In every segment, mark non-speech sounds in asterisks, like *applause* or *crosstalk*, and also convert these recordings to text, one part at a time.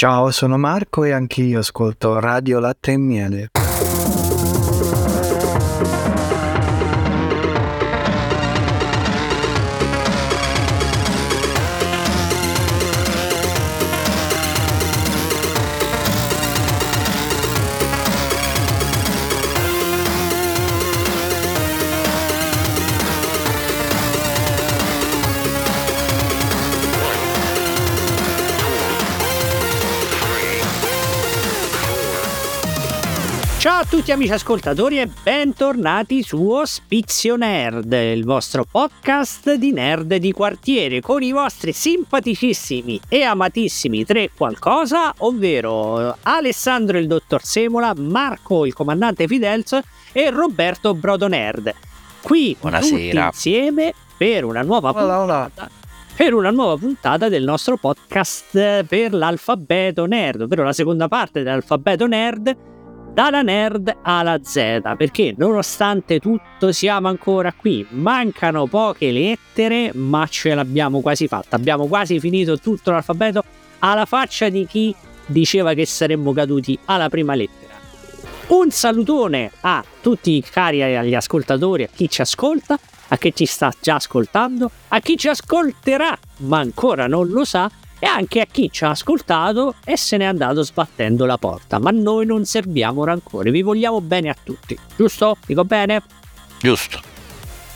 Ciao, sono Marco e anch'io ascolto Radio Latte e Miele. Tutti amici ascoltatori e bentornati su Ospizio Nerd, il vostro podcast di nerd di quartiere con i vostri simpaticissimi e amatissimi tre qualcosa, ovvero Alessandro il dottor Semola, Marco il comandante Fidels e Roberto Brodo Nerd. Qui Buonasera. tutti insieme per una nuova Hola, hola. puntata per una nuova puntata del nostro podcast per l'alfabeto nerd, ovvero la seconda parte dell'alfabeto nerd dalla nerd alla Z, perché nonostante tutto siamo ancora qui, mancano poche lettere, ma ce l'abbiamo quasi fatta, abbiamo quasi finito tutto l'alfabeto. Alla faccia di chi diceva che saremmo caduti alla prima lettera. Un salutone a tutti i cari agli ascoltatori, a chi ci ascolta, a chi ci sta già ascoltando, a chi ci ascolterà ma ancora non lo sa e anche a chi ci ha ascoltato e se n'è andato sbattendo la porta. Ma noi non serviamo rancore, vi vogliamo bene a tutti, giusto? Dico bene? Giusto.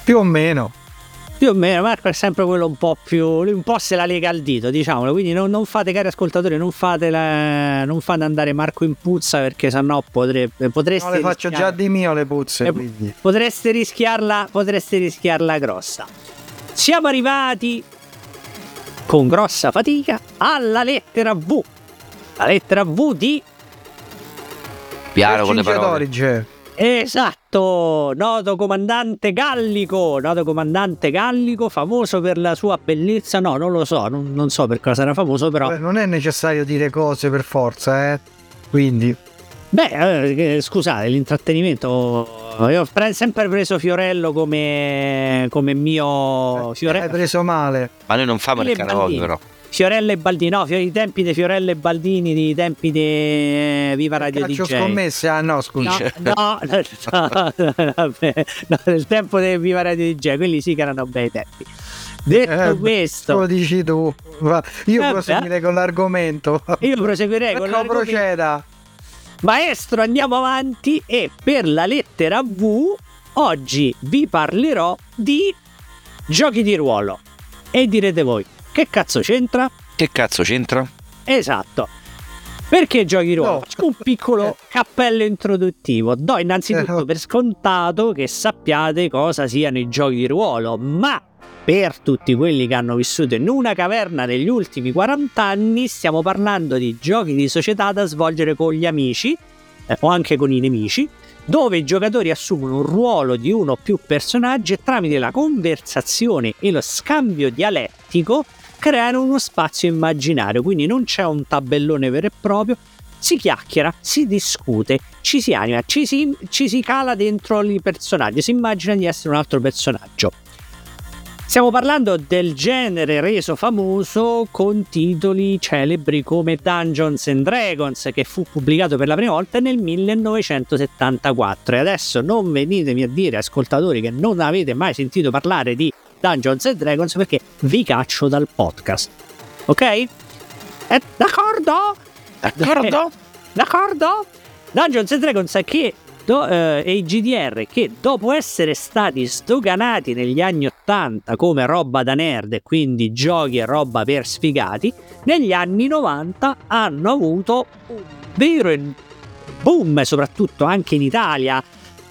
Più o meno. Più o meno, Marco è sempre quello un po' più. un po' se la lega al dito, diciamolo. Quindi non, non fate, cari ascoltatori, non fate, la- non fate andare Marco in puzza perché sennò potrebbe, potreste. No, le faccio già di mio le puzze, Eh, quindi. potreste rischiarla, potreste rischiarla grossa. Siamo arrivati con grossa fatica alla lettera V. La lettera V di Piano con le parole. Esatto, noto comandante gallico, noto comandante gallico, famoso per la sua bellezza, no, non lo so, non, non so per cosa era famoso, però... Beh, Non è necessario dire cose per forza, eh. Quindi, Beh, eh, scusate, l'intrattenimento... Io ho pre- sempre preso Fiorello come, come mio... hai Fiore- preso male. Ma noi non famo il bambine. però. Fiorello e Baldini, no, i tempi di Fiorello e Baldini, i tempi di eh, Viva Radio Calcio DJ. scommesse? Ah no, scusa. No, no, no, *laughs* no, vabbè, no, nel tempo del Viva Radio DJ, quelli sì che erano bei tempi. Detto Eh, Lo questo, dici tu. Io Eh, proseguirei con l'argomento. io proseguirei con Ecco, l'argomento. proceda. Maestro, andiamo avanti e per la lettera V oggi vi parlerò di giochi di ruolo. E direte voi, che cazzo c'entra? Che cazzo c'entra? Esatto. Perché giochi di ruolo? No. Faccio un piccolo *laughs* cappello introduttivo. Do innanzitutto Eh. per scontato che sappiate cosa siano i giochi di ruolo, ma per tutti quelli che hanno vissuto in una caverna negli ultimi 40 anni stiamo parlando di giochi di società da svolgere con gli amici eh, o anche con i nemici, dove i giocatori assumono un ruolo di uno o più personaggi e tramite la conversazione e lo scambio dialettico creano uno spazio immaginario, quindi non c'è un tabellone vero e proprio, si chiacchiera, si discute, ci si anima, ci si, ci si cala dentro i personaggi, si immagina di essere un altro personaggio. Stiamo parlando del genere reso famoso con titoli celebri come Dungeons and Dragons che fu pubblicato per la prima volta nel 1974 e adesso non venitemi a dire ascoltatori che non avete mai sentito parlare di Dungeons and Dragons perché vi caccio dal podcast. Ok? Eh, d'accordo? D'accordo? *laughs* D'accordo? Dungeons and Dragons che do- eh, e i GDR che dopo essere stati sdoganati negli anni 80 come roba da nerd e quindi giochi e roba per sfigati, negli anni 90 hanno avuto un vero boom, soprattutto anche in Italia,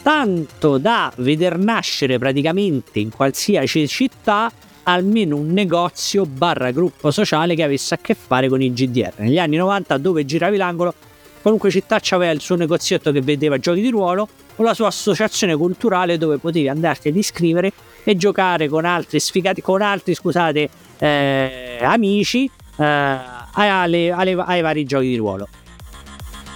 tanto da veder nascere praticamente in qualsiasi città almeno un negozio barra gruppo sociale che avesse a che fare con i GDR. Negli anni 90 dove giravi l'angolo qualunque città aveva il suo negozietto che vendeva giochi di ruolo o la sua associazione culturale dove potevi andarti ad iscrivere e giocare con altri sfigati, con altri scusate, eh, amici eh, alle- alle- ai vari giochi di ruolo.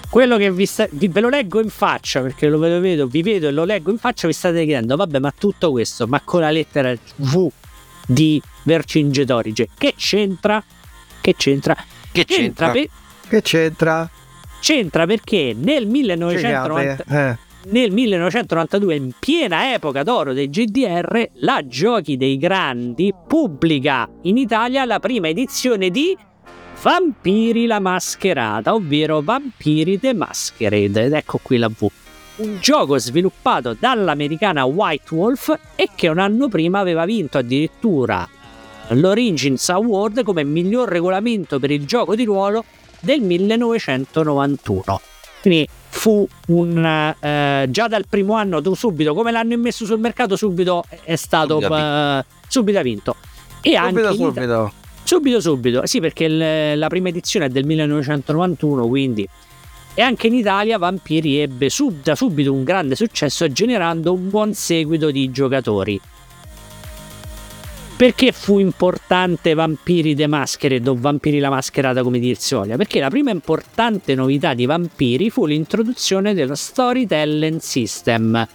Quello che vi, sta- vi- ve lo leggo in faccia perché lo vedo, vedo, vi vedo e lo leggo in faccia, vi state chiedendo, vabbè, ma tutto questo, ma con la lettera V di Vercingetorige, che c'entra? Che c'entra? Che c'entra? pe- Che c'entra? C'entra perché nel 1990 Eh. nel 1992, in piena epoca d'oro dei GDR, la Giochi dei Grandi pubblica in Italia la prima edizione di Vampiri la Mascherata, ovvero Vampiri the Masquerade. Ed ecco qui la V. Un gioco sviluppato dall'americana White Wolf e che un anno prima aveva vinto addirittura l'Origins Award come miglior regolamento per il gioco di ruolo del 1991. Quindi fu un eh, già dal primo anno tu subito come l'hanno immesso sul mercato subito è stato Subito eh, subito vinto e anche Subito, Ita- subito. Subito subito. Sì perché il- la prima edizione è del 1991 quindi. E anche in Italia Vampiri ebbe sub- da subito un grande successo generando un buon seguito di giocatori. Perché fu importante Vampiri The Masquerade o Vampiri la Mascherata come dir si voglia? Perché la prima importante novità di Vampiri fu l'introduzione dello Storytelling System,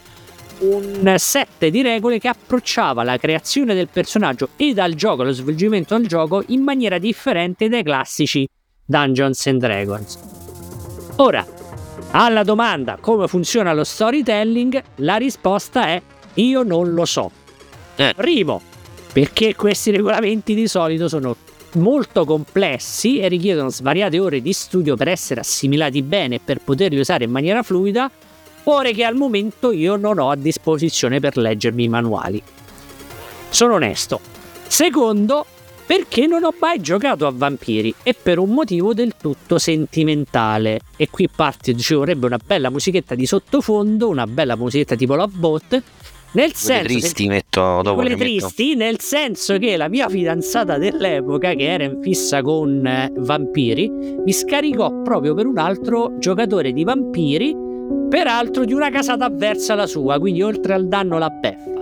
un set di regole che approcciava la creazione del personaggio e dal gioco, lo svolgimento del gioco in maniera differente dai classici Dungeons and Dragons. Ora, alla domanda come funziona lo storytelling, la risposta è io non lo so. Eh. Primo, perché questi regolamenti di solito sono molto complessi e richiedono svariate ore di studio per essere assimilati bene e per poterli usare in maniera fluida, ore che al momento io non ho a disposizione per leggermi i manuali. Sono onesto. Secondo, perché non ho mai giocato a vampiri e per un motivo del tutto sentimentale. E qui parte, ci vorrebbe una bella musichetta di sottofondo, una bella musichetta tipo Love Boat. Nel senso tristi metto dopo. quelle che metto. tristi nel senso che la mia fidanzata dell'epoca che era in fissa con eh, vampiri mi scaricò proprio per un altro giocatore di vampiri peraltro di una casata avversa alla sua quindi oltre al danno la beffa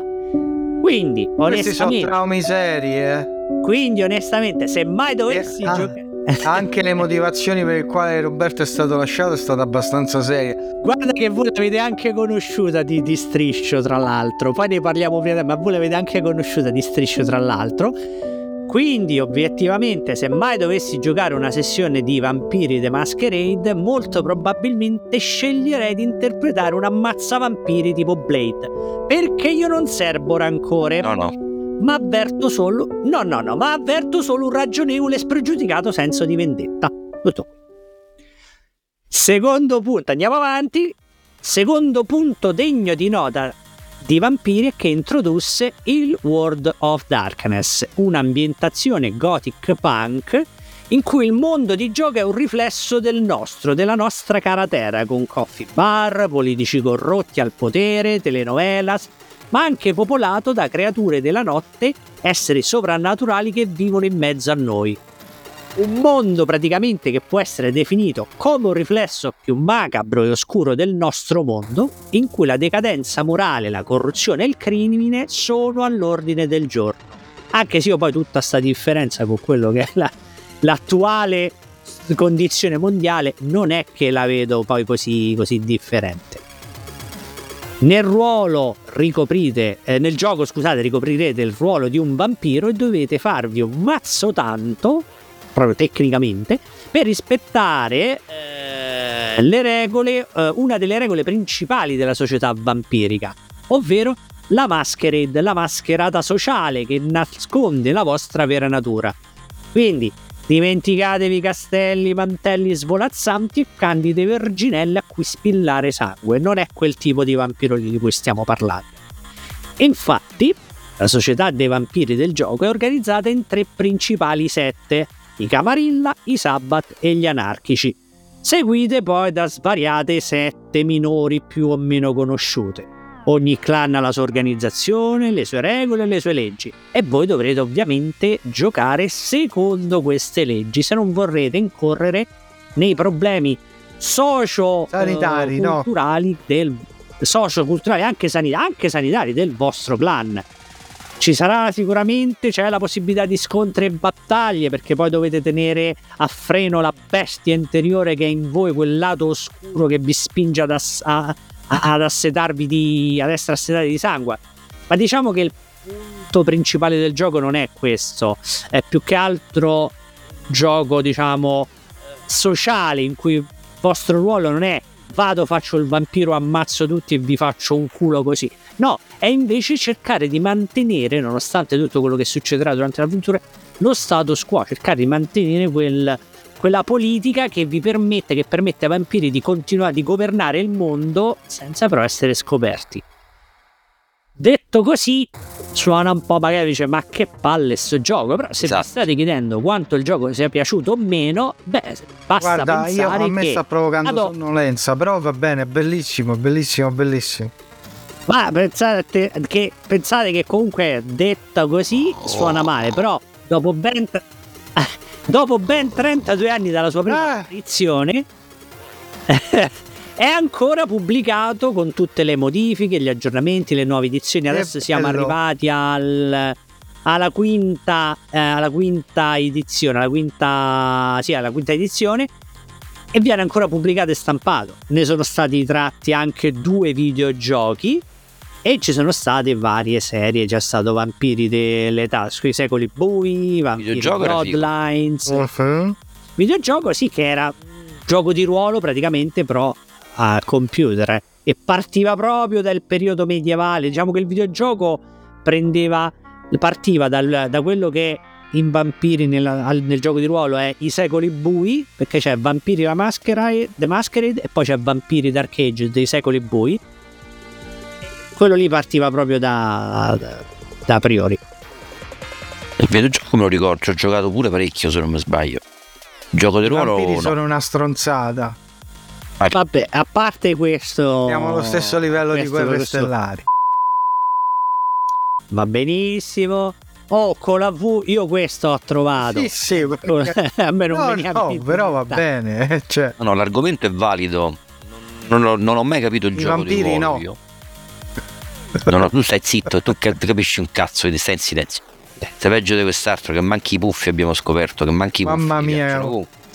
quindi Questi sono onestamente traumi seri, eh. quindi onestamente se mai dovessi Eh, ah. giocare Anche le motivazioni per le quali Roberto è stato lasciato è stata abbastanza seria. Guarda che voi l'avete anche conosciuta di, di Striscio, tra l'altro. Poi ne parliamo prima, ma voi l'avete anche conosciuta di Striscio, tra l'altro. Quindi, obiettivamente, se mai dovessi giocare una sessione di Vampiri The Masquerade, molto probabilmente sceglierei di interpretare un ammazza vampiri tipo Blade. Perché io non serbo rancore, No, no. ma avverto solo. No, no, no, ma avverto solo un ragionevole e spregiudicato senso di vendetta. Tutto qui. Secondo punto, andiamo avanti. Secondo punto degno di nota di Vampiri che introdusse il World of Darkness, un'ambientazione gothic punk in cui il mondo di gioco è un riflesso del nostro, della nostra cara terra, con coffee bar, politici corrotti al potere, telenovelas, ma anche popolato da creature della notte, esseri sovrannaturali che vivono in mezzo a noi. Un mondo praticamente che può essere definito come un riflesso più macabro e oscuro del nostro mondo, in cui la decadenza morale, la corruzione e il crimine sono all'ordine del giorno. Anche se io poi tutta sta differenza con quello che è la- l'attuale condizione mondiale non è che la vedo poi così, così differente. Nel ruolo ricoprite, eh, nel gioco scusate, ricoprirete il ruolo di un vampiro e dovete farvi un mazzo tanto, proprio tecnicamente, per rispettare eh, le regole, eh, una delle regole principali della società vampirica, ovvero la masquerade, la mascherata sociale che nasconde la vostra vera natura. Quindi dimenticatevi castelli, mantelli svolazzanti e candide verginelle a cui spillare sangue. Non è quel tipo di vampiro di cui stiamo parlando. Infatti, la società dei vampiri del gioco è organizzata in tre principali sette: i Camarilla, i Sabbat e gli anarchici, seguite poi da svariate sette minori più o meno conosciute. Ogni clan ha la sua organizzazione, le sue regole e le sue leggi e voi dovrete ovviamente giocare secondo queste leggi se non vorrete incorrere nei problemi socio Sanitari, eh, no. culturali del socio-culturali anche, sanit- anche sanitari del vostro clan. Ci sarà sicuramente, c'è la possibilità di scontri e battaglie perché poi dovete tenere a freno la bestia interiore che è in voi, quel lato oscuro che vi spinge ad, ass- a- ad assetarvi di, ad essere assetati di sangue. Ma diciamo che il punto principale del gioco non è questo, è più che altro gioco, diciamo, sociale in cui il vostro ruolo non è vado, faccio il vampiro, ammazzo tutti e vi faccio un culo così. No, è invece cercare di mantenere, nonostante tutto quello che succederà durante l'avventura, lo status quo, cercare di mantenere quel, quella politica che vi permette, che permette ai vampiri di continuare di governare il mondo senza però essere scoperti. Detto così, suona un po' magari dice ma che palle sto gioco, però se Esatto. vi state chiedendo quanto il gioco sia piaciuto o meno, beh, basta Guarda, io, a me che sta provocando Vado- sonnolenza, però va bene, bellissimo, bellissimo, bellissimo. Ma pensate che, pensate che comunque detta così suona male, però dopo ben, *laughs* dopo ben 32 anni dalla sua prima Eh. apparizione *laughs* è ancora pubblicato con tutte le modifiche, gli aggiornamenti, le nuove edizioni. Che Adesso siamo bello. arrivati al- alla, quinta, eh, alla quinta edizione, alla quinta, sì, alla quinta edizione e viene ancora pubblicato e stampato. Ne sono stati tratti anche due videogiochi e ci sono state varie serie, c'è stato Vampiri dell'età, sui secoli bui, Vampiri. Bloodlines. Mhm. Videogioco sì che era gioco di ruolo praticamente però a computer e partiva proprio dal periodo medievale, diciamo che il videogioco prendeva partiva dal- da quello che in Vampiri nella- al- nel gioco di ruolo è i secoli bui, perché c'è Vampiri la Masquerade, The Masquerade e poi c'è Vampiri Dark Age dei secoli bui. Quello lì partiva proprio da, da, da priori. Il videogioco me lo ricordo, ci ho giocato pure parecchio se non mi sbaglio. Gioco di I ruolo vampiri no. sono una stronzata. Vabbè, a parte questo... Siamo allo stesso livello di guerre questo- stellari. Va benissimo. Oh, con la V io questo ho trovato. Sì, sì, *laughs* perché- a me non no, veniva no, in però va bene. eh, Cioè, No, no, l'argomento è valido. Non ho, non ho mai capito il I gioco di vampiri ruolo no. io. No, no, tu stai zitto, tu ca- capisci un cazzo, stai in silenzio. Sei peggio di quest'altro che manchi i puffi abbiamo scoperto, che manchi i puffi. Mamma mi mia.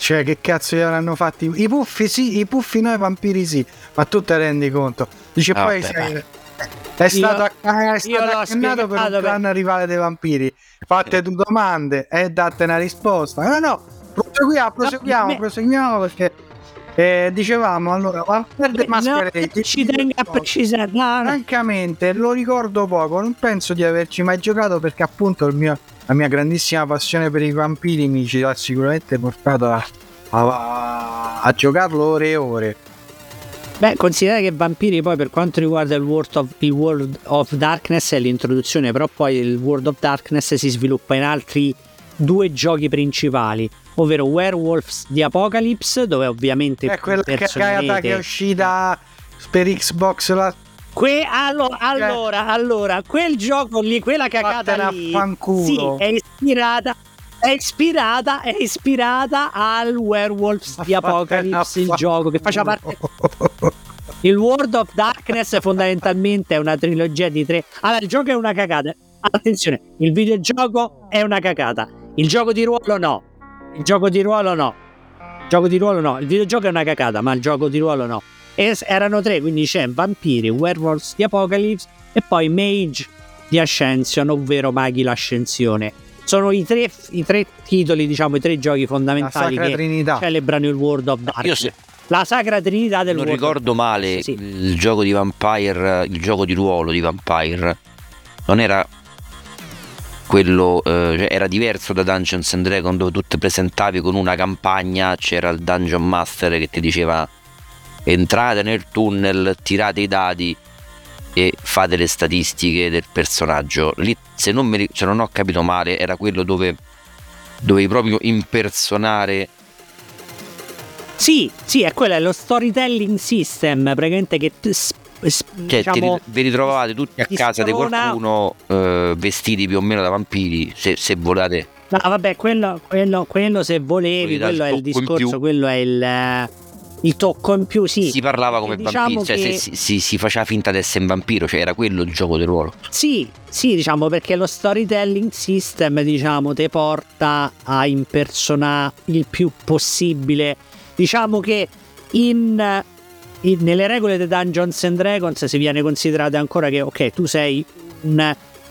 Cioè, che cazzo gli avranno fatti? I puffi sì, i puffi no, i vampiri sì. Ma tu te rendi conto? Dice Ah, poi vabbè, sei- è stato, Io- acc- è io stato l'ho accannato per un clan rivale dei vampiri. Fatte due domande e date una risposta. No, no, proseguiamo, proseguiamo, me- proseguiamo perché eh, dicevamo allora, Vampire the No, Masquerade. ci tengo a precisare. No, no. Francamente lo ricordo poco, non penso di averci mai giocato perché appunto mio- la mia grandissima passione per i vampiri mi ci ha sicuramente portato a, a- a giocarlo ore e ore. Beh, considerate che Vampiri poi per quanto riguarda il World of, il World of Darkness è l'introduzione, però poi il World of Darkness si sviluppa in altri due giochi principali, ovvero Werewolves di Apocalypse, dove ovviamente È quella cagata che è uscita per Xbox la Que- allo- allora, allora, quel gioco lì, quella cagata lì, sì, è ispirata, è ispirata, è ispirata al Werewolves di Apocalypse, il gioco che faceva parte Il World of Darkness fondamentalmente è una trilogia di tre. Allora, il gioco è una cagata. Attenzione, il videogioco è una cagata. Il gioco di ruolo no. Il gioco di ruolo no. Il gioco di ruolo no. Il videogioco è una cagata, ma il gioco di ruolo no. E erano tre, quindi c'è Vampiri, Werewolves di Apocalypse e poi Mage di Ascension, ovvero Maghi l'Ascensione. Sono i tre, i tre titoli, diciamo, i tre giochi la fondamentali Sacra che Trinità. celebrano il World of Io Darkness. se La Sacra Trinità del non World of ricordo male Sì. il gioco di Vampire, il gioco di ruolo di Vampire non era quello, eh, cioè era diverso da Dungeons and Dragons dove tu ti presentavi con una campagna, c'era il Dungeon Master che ti diceva entrate nel tunnel, tirate i dadi e fate le statistiche del personaggio. Lì, se non, mi, se non ho capito male, era quello dove dovevi proprio impersonare Sì, sì, è quello, è lo storytelling system, praticamente che Cioè, diciamo, vi ritrovate tutti a casa di qualcuno eh, vestiti più o meno da vampiri, se, se volete. No, vabbè, quello, quello, quello se volevi, quello è il discorso, quello è il, il tocco in più, sì. Si parlava come Diciamo vampiri, cioè si, si- si faceva finta di essere un vampiro, cioè era quello il gioco del ruolo. Sì, sì, diciamo perché lo storytelling system, diciamo, ti porta a impersonare il più possibile. Diciamo che in- nelle regole di Dungeons and Dragons si viene considerato ancora che, ok, tu sei un...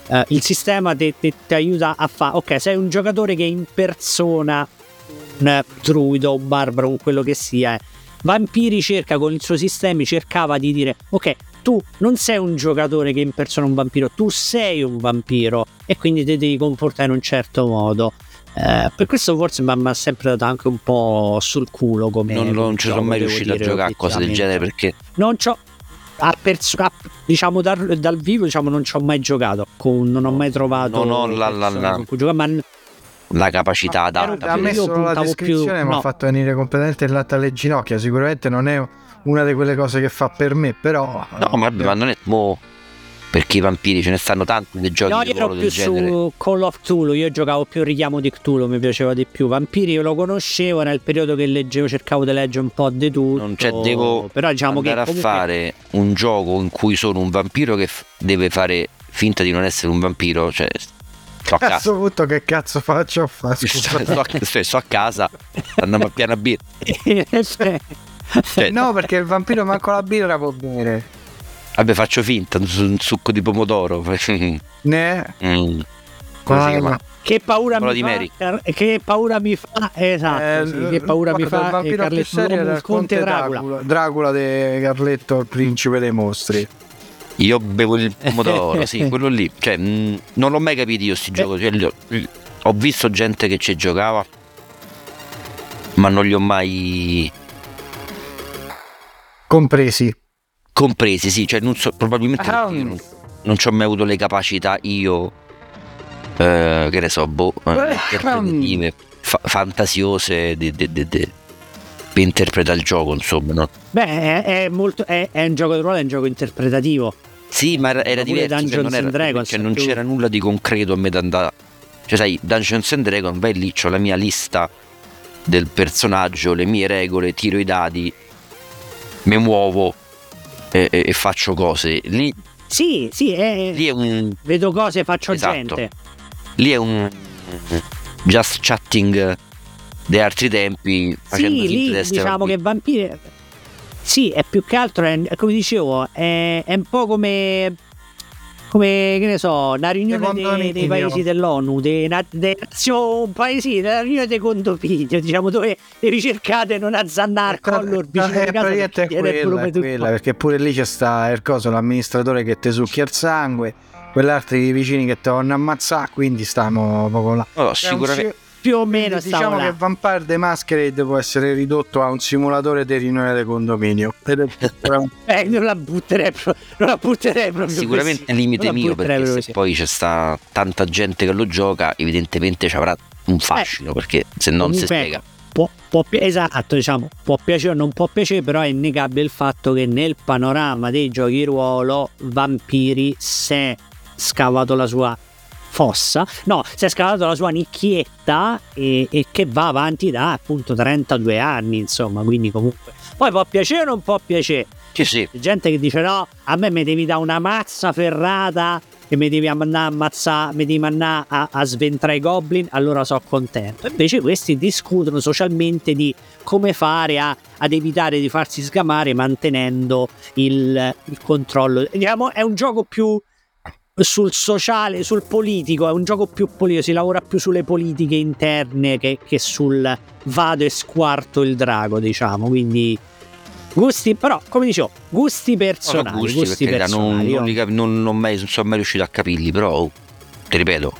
eh, il sistema ti, aiuta a fare, ok, sei un giocatore che impersona un druido, un barbaro, un quello che sia. Vampiri cerca con il suo sistema, cercava di dire ok, tu non sei un giocatore che impersona un vampiro, tu sei un vampiro e quindi ti devi comportare in un certo modo. Eh, per questo forse mi ha sempre dato anche un po' sul culo come non, non ci sono mai riuscito a giocare a cose del genere perché non c'ho a perso- a- diciamo dal, dal vivo diciamo non ci ho mai giocato con- non ho mai trovato Non ho la- la- la- con cui giocare, ma la capacità ero- adatta a me solo la puntavo più- descrizione mi ha no. fatto venire completamente il latte alle ginocchia. Sicuramente non è una di quelle cose che fa per me, però. No, ma, vabbè, ma non è mo perché i vampiri ce ne stanno tanti dei giochi No, di io ero più su Call of Cthulhu, io giocavo più richiamo di Cthulhu, mi piaceva di più. Vampiri io lo conoscevo, nel periodo che leggevo cercavo di leggere un po' di tutto. Non c'è, devo però diciamo che andare comunque- a fare un gioco in cui sono un vampiro che f- deve fare finta di non essere un vampiro, cioè sto a casa, questo punto, che cazzo faccio a fare? *laughs* Sto, a, sto a casa, andiamo a piano birra. *laughs* Cioè, No, perché il vampiro manco la birra può bere. Vabbè, faccio finta, un, su- un succo di pomodoro. *laughs* Ne? Mm. Come chiama? Che paura Quello mi fa? Mary. Che paura mi fa? Esatto, Eh, sì, che paura mi guarda, fa? Il vampiro eh, serio era il conte Dracula. Dracula. Dracula di Carletto, il principe dei mostri. Io bevo il pomodoro, *laughs* sì, quello lì. Cioè, mm, non l'ho mai capito io sti giochi. Cioè, ho visto gente che ci giocava, ma non li ho mai Compresi. Compresi, sì. Cioè, non so, probabilmente Ah, io non, non ci ho mai avuto le capacità io, eh, che ne so, boh, eh, Eh, interpretative, fa- fantasiose di, di- di- di- per interpretare il gioco, insomma. no? Beh, è, è molto, è, è un gioco di ruolo, è un gioco interpretativo. Sì, ma era, era diverso, cioè, non, era, Dragons cioè, non c'era nulla di concreto a me da andare. Cioè, sai, Dungeons and Dragons, vai lì, c'ho la mia lista del personaggio, le mie regole, tiro i dadi, mi muovo e, e- e faccio cose. Lì, Sì, sì, è- lì è un. vedo cose, faccio Esatto. gente. Lì è un. Just chatting dei altri tempi. Sì, lì diciamo che vampiri. Sì, è più che altro, è, come dicevo, è, è un po' come. Come che ne so, una riunione dei, dei paesi dell'ONU, dei, dei nazioni, paesi, della riunione dei condominio, diciamo, dove le ricercate non azzannare con loro vicino Eh, praticamente è quella, è quella, perché pure lì c'è sta il coso, l'amministratore che te succhia il sangue, quell'altri vicini che te vanno a ammazzare, quindi stiamo proprio là. Un sicuramente. Più o meno diciamo stavo che là. Vampire the Masquerade può essere ridotto a un simulatore di riunione del condominio. *laughs* Eh, non la butterei, non la butterei proprio Sicuramente è così. limite mio perché se così. poi c'è sta tanta gente che lo gioca, evidentemente ci avrà un fascino perché se non si Eh. Spiega. può, può esatto, diciamo, può piacere o non può piacere, però è innegabile il fatto che nel panorama dei giochi ruolo Vampiri si è scavato la sua fossa, no, si è scavato la sua nicchietta e, e che va avanti da appunto 32 anni, insomma, quindi comunque poi può piacere o non può piacere. Sì, sì. C'è gente che dice no, a me mi devi dare una mazza ferrata e mi devi andare a ammazzare, mi devi mandare a, a sventrare i goblin, allora sono contento. Invece questi discutono socialmente di come fare a- ad evitare di farsi sgamare mantenendo il, il controllo. Diciamo, è un gioco più sul sociale, sul politico, è un gioco più politico, si lavora più sulle politiche interne che, che sul vado e squarto il drago, diciamo, quindi gusti, però come dicevo, gusti No, no, personali, gusti, gusti, non, personali. non io- li cap- non- non mai- non sono mai riuscito a capirli, però oh, ti ripeto,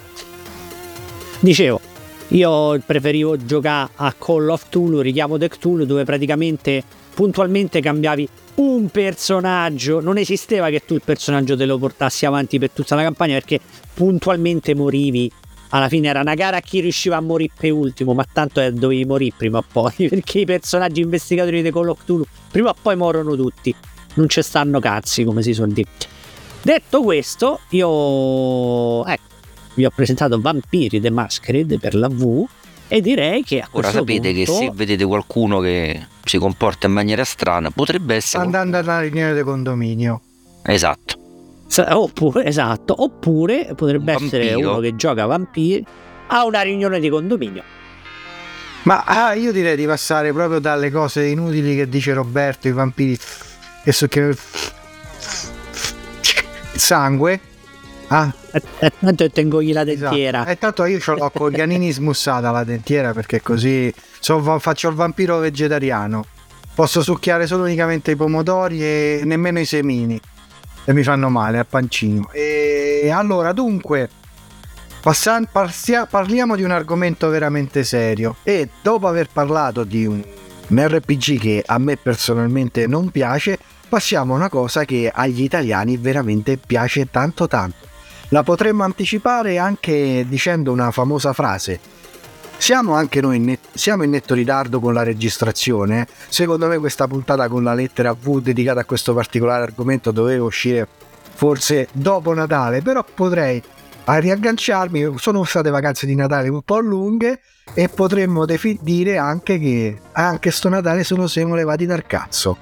Dicevo, io preferivo giocare a Call of Cthulhu, richiamo The Cthulhu, dove praticamente puntualmente cambiavi un personaggio, non esisteva che tu il personaggio te lo portassi avanti per tutta la campagna perché puntualmente morivi. Alla fine era una gara a chi riusciva a morire per ultimo, ma tanto eh, dovevi morire prima o poi, *laughs* perché i personaggi investigatori di Call of Cthulhu prima o poi morono tutti. Non ci stanno cazzi, come si suol dire. Detto questo, io ecco, vi ho presentato Vampiri The Masquerade per la V e direi che a ora sapete che punto se vedete qualcuno che si comporta in maniera strana, potrebbe essere... andando alla riunione del condominio. Esatto. sa- oppure, esatto, oppure potrebbe Un essere vampiro. uno che gioca vampiri a una riunione di condominio. Ma ah, io direi di passare proprio dalle cose inutili che dice Roberto, i vampiri che so che il sangue Ah, E, e tanto tengo la esatto. dentiera. E tanto io ce l'ho con gli anini smussata la dentiera perché così so- faccio il vampiro vegetariano. Posso succhiare solo unicamente i pomodori e nemmeno i semini. E mi fanno male al pancino. E allora, dunque, passan- passia- parliamo di un argomento veramente serio. E dopo aver parlato di un, un RPG che a me personalmente non piace, passiamo a una cosa che agli italiani veramente piace tanto tanto. La potremmo anticipare anche dicendo una famosa frase. Siamo anche noi in, net- siamo in netto ritardo con la registrazione. Secondo me questa puntata con la lettera V dedicata a questo particolare argomento doveva uscire forse dopo Natale, però potrei riagganciarmi. Sono state vacanze di Natale un po' lunghe e potremmo defi- dire anche che anche sto Natale sono siamo levati dal cazzo.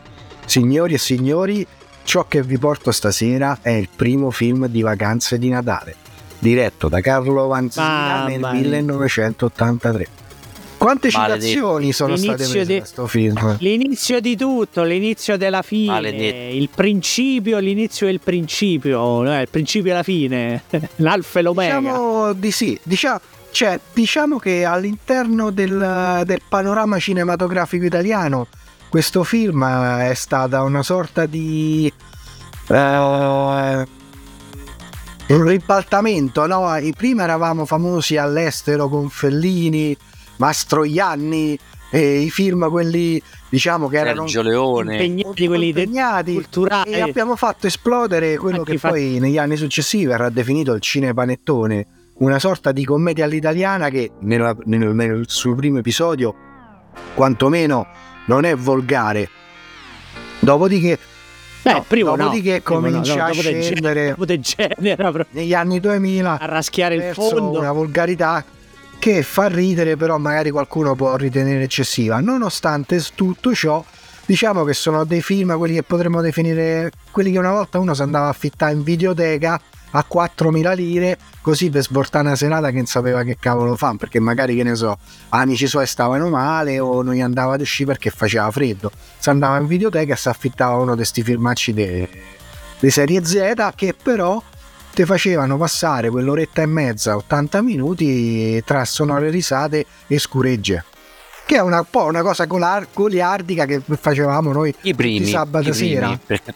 Signori e signori, ciò che vi porto stasera è il primo film di vacanze di Natale, diretto da Carlo Vanzina nel Mamma mia. 1983. Quante Maledetto. citazioni sono state L'inizio prese di- da questo film? L'inizio di tutto, l'inizio della fine, Maledetto. il principio, l'inizio e il principio, eh, il principio e la fine, *laughs* l'alfa e l'omega. Diciamo di sì, diciamo, cioè, diciamo che all'interno del, del panorama cinematografico italiano questo film è stata una sorta di eh, un ribaltamento, no? Prima eravamo famosi all'estero con Fellini, Mastroianni e i film quelli diciamo che erano Sergio Leone. impegnati quelli impegnati culturali. e abbiamo fatto esplodere quello Anche che fa- poi negli anni successivi verrà definito il cinepanettone, una sorta di commedia all'italiana che nella- nel, nel suo primo episodio quantomeno non è volgare. Dopodiché, Beh, no, prima no, dopodiché no, comincia no, a scendere genera negli anni 2000 a raschiare il fondo. una volgarità che fa ridere, però magari qualcuno può ritenere eccessiva. Nonostante tutto ciò, diciamo che sono dei film, quelli che potremmo definire quelli che una volta uno si andava a affittare in videoteca a 4.000 lire, così per sbortare una serata che non sapeva che cavolo fa, perché magari che ne so, amici suoi stavano male o non gli andava ad uscire perché faceva freddo. Si andava in videoteca e si affittava uno di questi filmacci di serie Z che però ti facevano passare quell'oretta e mezza, 80 minuti tra sonore risate e scuregge. Che è una po' una cosa goliardica che facevamo noi. I primi, Di sabato i primi, sera. perché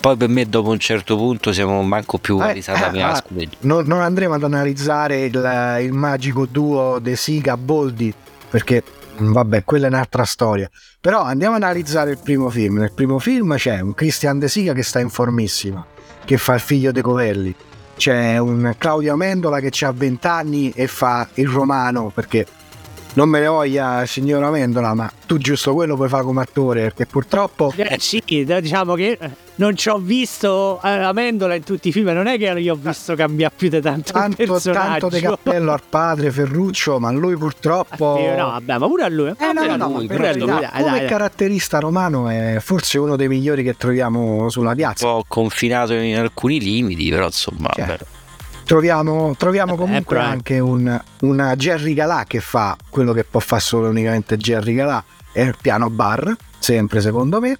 poi per me dopo un certo punto siamo manco più Eh, a risata eh, mia, ah. Non, non andremo ad analizzare il, il magico duo De Siga Boldi perché mm, vabbè, quella è un'altra storia. Però andiamo ad analizzare il primo film. Nel primo film c'è un Christian De Siga che sta in formissima, che fa il figlio De Covelli. C'è un Claudio Amendola che ha 20 anni e fa il romano perché non me ne voglia signora Amendola, ma tu giusto quello puoi fare come attore perché purtroppo Eh, sì, diciamo che non ci ho visto eh, Amendola in tutti i film, non è che io ho visto cambiare più di tanto, tanto, personaggio. tanto di cappello al padre Ferruccio, ma lui purtroppo... Sì, no, vabbè, ma pure a lui. Eh no, no, no, lui, per a lui, dai, come dai, dai. caratterista romano è forse uno dei migliori che troviamo sulla un piazza. po' confinato in alcuni limiti, però insomma, Cioè, vabbè. Troviamo, troviamo Vabbè, comunque è- anche un, una Jerry Galà che fa quello che può fare solo unicamente Jerry Galà, è il piano bar, sempre secondo me.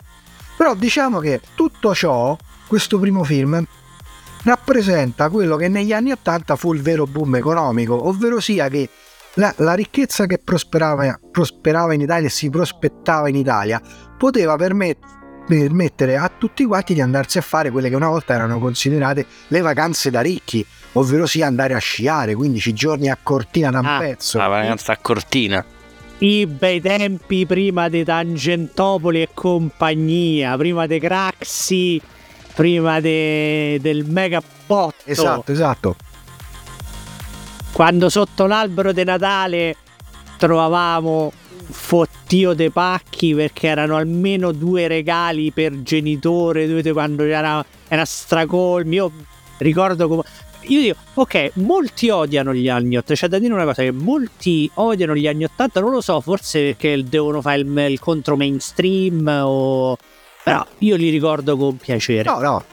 Però diciamo che tutto ciò, questo primo film, rappresenta quello che negli anni 80 fu il vero boom economico, ovvero sia che la, la ricchezza che prosperava, prosperava in Italia e si prospettava in Italia poteva permet- permettere a tutti quanti di andarsi a fare quelle che una volta erano considerate le vacanze da ricchi, ovvero sia andare a sciare 15 giorni a Cortina da un Ah, pezzo. La vacanza a Cortina. I bei tempi prima di Tangentopoli e compagnia, prima di Craxi, prima de- del mega botto. Esatto, esatto. Quando sotto l'albero di Natale trovavamo fottio de pacchi perché erano almeno due regali per genitore, due- quando era, era stracolmi. Io ricordo come... Io dico, ok, molti odiano gli anni 80, c'è da dire una cosa che molti odiano gli anni 80, non lo so, forse perché devono fare il, il contro mainstream o... Però io li ricordo con piacere, No, no,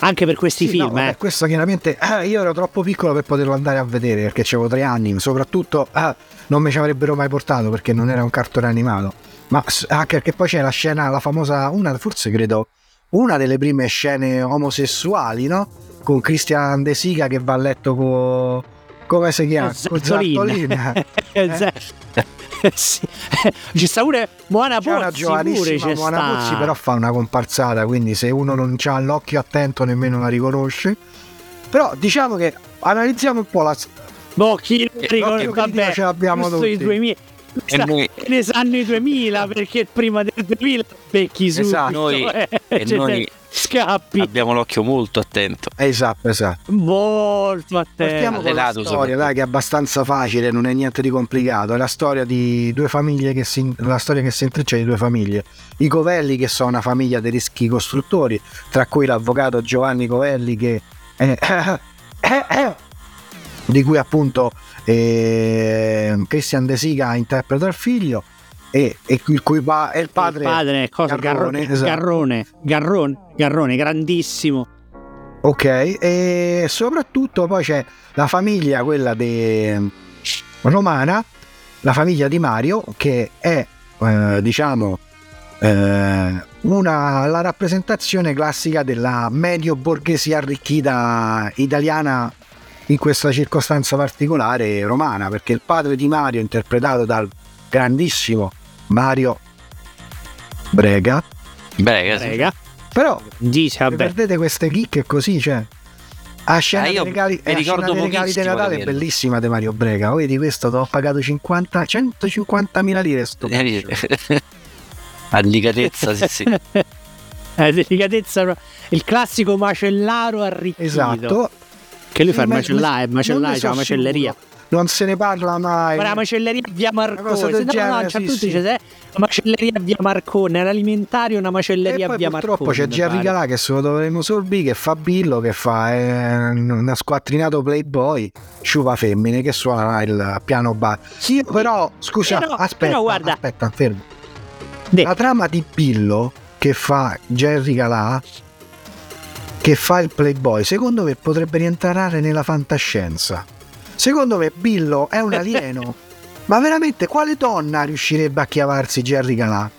anche per questi Sì, film, no, vabbè, eh. questo chiaramente eh, io ero troppo piccolo per poterlo andare a vedere perché avevo tre anni, soprattutto eh, non mi ci avrebbero mai portato perché non era un cartone animato. Ma anche perché poi c'è la scena, la famosa, una, forse credo, una delle prime scene omosessuali, no? Con Christian De Sica che va a letto con come si chiama? Con Zazzolin. Zazzolin. *laughs* Eh, sì. Ci sta pure Moana C'è una Pozzi pure giovanissima Moana. Pozzi, però fa una comparsata, quindi se uno non ha l'occhio attento nemmeno la riconosce. Però diciamo che analizziamo un po' la Boh, chi critica vabbè, ce l'abbiamo giusto i tutti. 2000. E noi- ne sanno i 2000 perché prima del 2000 becchi su Esatto. Noi- e noi- scappi Abbiamo l'occhio molto attento. Esatto, esatto. molto Partiamo attento con la storia, dai, che è abbastanza facile, non è niente di complicato. È la storia di due famiglie che si, la storia che si intreccia di due famiglie. I Covelli, che sono una famiglia di rischi costruttori, tra cui l'avvocato Giovanni Covelli, che è, *coughs* di cui appunto eh, Christian De Sica interpreta il figlio, e, e il cui pa- è il padre. il padre è cosa Garrone, Garrone, esatto. Garrone Garrone Garrone grandissimo Ok, e soprattutto poi c'è la famiglia, quella de... romana, la famiglia di Mario, che è, eh, diciamo, eh, una, la rappresentazione classica della medio borghesia arricchita italiana in questa circostanza particolare romana, perché il padre di Mario, interpretato dal grandissimo Mario Brega, Beh, ragazzi, Rega. però dice vabbè perdete queste chicche così, cioè. A scena Ah, io dei regali, mi eh, scena ricordo dei regali di Natale è bellissima di Mario Brega. Vedi questo, ti ho pagato 50, 150.000 lire sto Eh, *laughs* a delicatezza, sì, sì. *laughs* Eh, delicatezza il classico macellaro arricchito Esatto. Che lui fa il Sì, ma- macellai il non macellai ne c'è so la macelleria. Non se ne parla mai. Guarda, la macelleria via Marcone no, no, c'è sì, tutti sì. c'è la macelleria via Marcone l'alimentare una E macelleria poi via purtroppo Marcone c'è mi Jerry. Calà che se lo dovremmo sorbire che fa Billo che fa eh, una squattrinato playboy sciupa femmine che suona il piano bar io però scusa Però- aspetta però guarda- aspetta fermo De- la trama di Billo che fa Jerry Calà che fa il playboy secondo me potrebbe rientrare nella fantascienza. Secondo me Billo è un alieno. *laughs* Ma veramente quale donna riuscirebbe a chiavarsi Jerry Calà?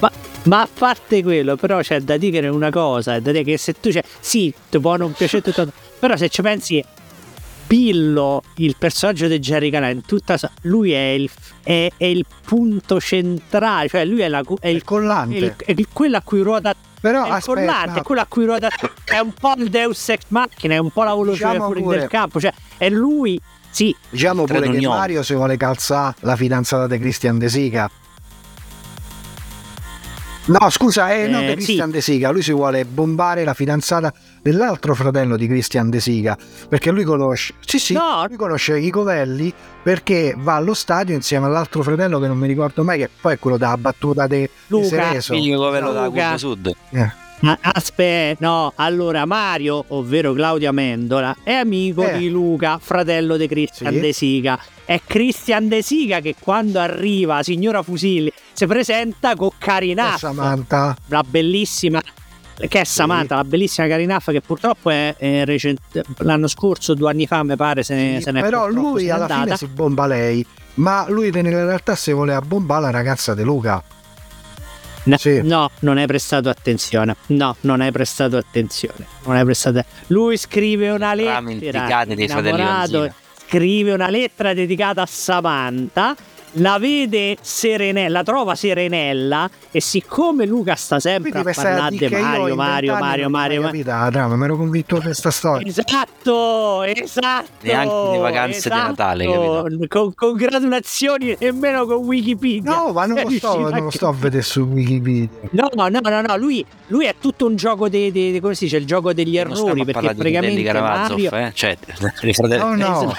Ma, ma a parte quello, però c'è da dire una cosa, è da dire che se tu c'è, sì, ti può non piacere tutto, però se ci pensi, Pillo, il personaggio di Jerry Calà, in tutta lui è il, è, è il punto centrale, cioè lui è, la, è il collante. è il- quello a cui ruota però è aspetta collante, è quello a cui ruota è un po' il Deus Ex Machina, è un po' la velocità Diciamo fuori pure- del campo, cioè è lui, sì, Diciamo pure che Unione. Mario si vuole calzare la fidanzata di Christian De Sica. No, scusa, eh, Eh, di Christian De Sica, lui si vuole bombare la fidanzata dell'altro fratello di Christian De Sica, perché lui conosce Sì, sì, No. lui conosce i Covelli perché va allo stadio insieme all'altro fratello che non mi ricordo mai che poi è quello della battuta di Luca. Cereso. Figlio quello da. Curva Sud. Eh, aspetta, no, allora Mario, ovvero Claudio Amendola, è amico Eh. di Luca, fratello di Christian Sì. De Sica. È Christian De Sica che quando arriva signora Fusilli si presenta con Samantha. la bellissima che è Samantha, la bellissima Carinaf che purtroppo è, è recente- l'anno scorso, due anni fa mi pare se ne, Sì, se ne è però lui se alla andata. fine si bomba lei, ma lui nella realtà si voleva bombare la ragazza di Luca. No, Sì. no, non hai prestato attenzione. No, non hai prestato attenzione. Non hai prestato. Lui scrive una lettera. Scrive una lettera dedicata a Samantha. La vede serenella, la trova serenella. E siccome Luca sta sempre Quindi a parlare di Mario, Mario, Mario, Mario, Mario. capito la trama, mi ero convinto di questa storia. Esatto, esatto. Neanche le vacanze di Natale, capito? Con congratulazioni, nemmeno con Wikipedia. No, ma non lo *laughs* sto, non lo sto a vedere su Wikipedia. No, no, no, no, no, lui, lui è tutto un gioco dei, dei- come si dice, il gioco degli Non errori, perché praticamente Mario... eh? Cioè. *laughs* No, no. Esatto.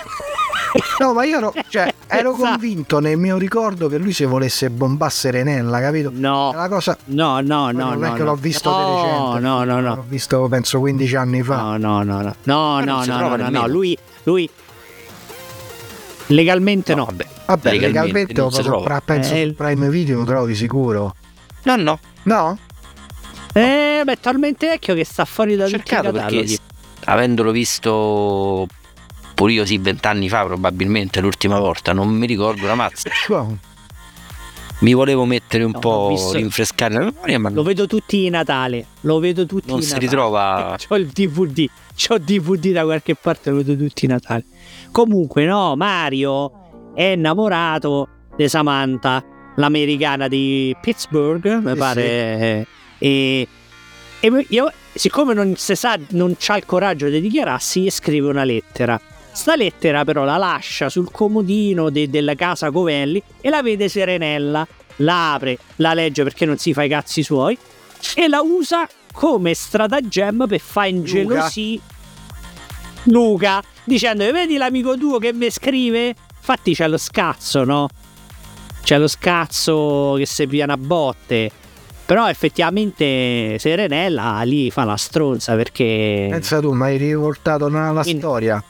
*laughs* No, ma io ero, cioè, ero convinto nel mio ricordo che lui si volesse bombare Serenella, capito? È No, una cosa. no, no, no, non no. è che l'ho visto di no, recente. No, no, no. L'ho visto penso 15 anni fa. No, no, no, no. No, no, no, no, no, lui, lui... Legalmente no. vabbè. Vabbè, legalmente legalmente penso Eh, il- Prime Video lo trovi sicuro. No, no. No? Eh, beh, è talmente vecchio che sta fuori da Ho tutti i cercato perché cataloghi. avendolo visto pure io sì vent'anni fa probabilmente l'ultima volta non mi ricordo una mazza Wow. Mi volevo mettere un No, po' visto- rinfrescare la memoria, ma Lo vedo tutti di Natale. Lo vedo tutti non di si Natale. ritrova. *laughs* C'ho il DVD. C'ho il DVD da qualche parte, lo vedo tutti i Natale. Comunque, no, Mario è innamorato di Samantha, l'americana di Pittsburgh, mi Sì, pare. eh, E, e io, siccome non si sa, non c'ha il coraggio di dichiararsi, gli scrive una lettera. Sta lettera però la lascia sul comodino de- della casa Covelli e la vede Serenella. La apre, la legge perché non si fa i cazzi suoi e la usa come stratagemma per far ingelosì Luca. dicendo vedi l'amico tuo che mi scrive? Infatti c'è lo scazzo no? C'è lo scazzo che si piana a botte. Però effettivamente Serenella lì fa la stronza perché Pensa tu, mi hai riportato nella Quindi- storia.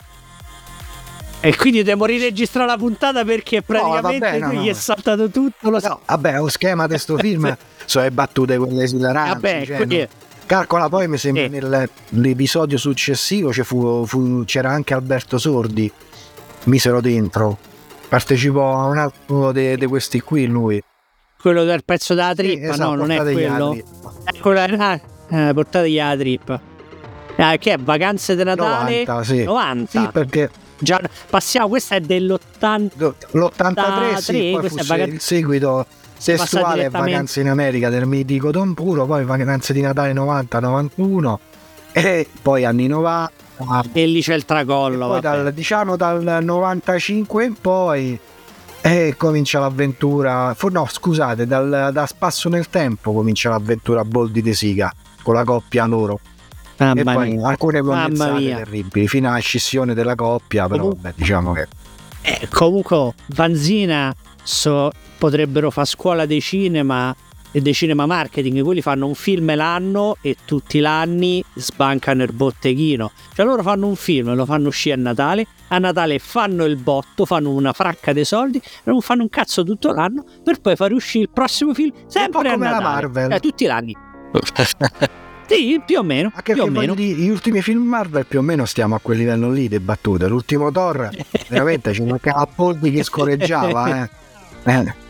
E quindi devo riregistrare la puntata perché praticamente vabbè, no, tu no. gli è saltato tutto lo No, vabbè, lo schema di sto *laughs* film sono le battute quelle esilaranti. vabbè cioè, quindi- no? Calcola poi, mi sembra, Eh. nell'episodio successivo fu- fu- c'era anche Alberto Sordi, misero dentro. Partecipò a un altro di questi qui, lui. quello del pezzo della trippa Sì, esatto, no non è quello trippa. Ecco la ah, eh, portategli la trip. Ah, che è vacanze di Natale 90, sì. 90. Sì, perché Già, passiamo, questa è dell'80. l'83 sì, fu è vacanze- il seguito sessuale Vacanze in America del mitico Don Puro, poi Vacanze di Natale 90-91 e poi anni 90. E lì c'è il tracollo. poi dal, diciamo dal 95 in poi eh, comincia l'avventura no scusate dal, da spasso nel tempo comincia l'avventura Boldi de Siga con la coppia loro e Mamma poi mia. alcune mia. terribili fino alla scissione della coppia però Comunque- vabbè, diciamo che Eh, comunque, Vanzina so- potrebbero fare scuola dei cinema e dei cinema marketing. Quelli fanno un film l'anno e tutti gli anni sbancano il botteghino. Cioè, loro fanno un film, lo fanno uscire a Natale. A Natale fanno il botto, fanno una fracca dei soldi, e non fanno un cazzo tutto l'anno per poi far uscire il prossimo film sempre a come la Natale. Marvel. Cioè, tutti gli anni. *laughs* Sì, più o meno. anche più o meno. dire, gli ultimi film Marvel più o meno stiamo a quel livello lì di battute l'ultimo Thor *laughs* veramente c'è una Boldi che scorreggiava *laughs* eh.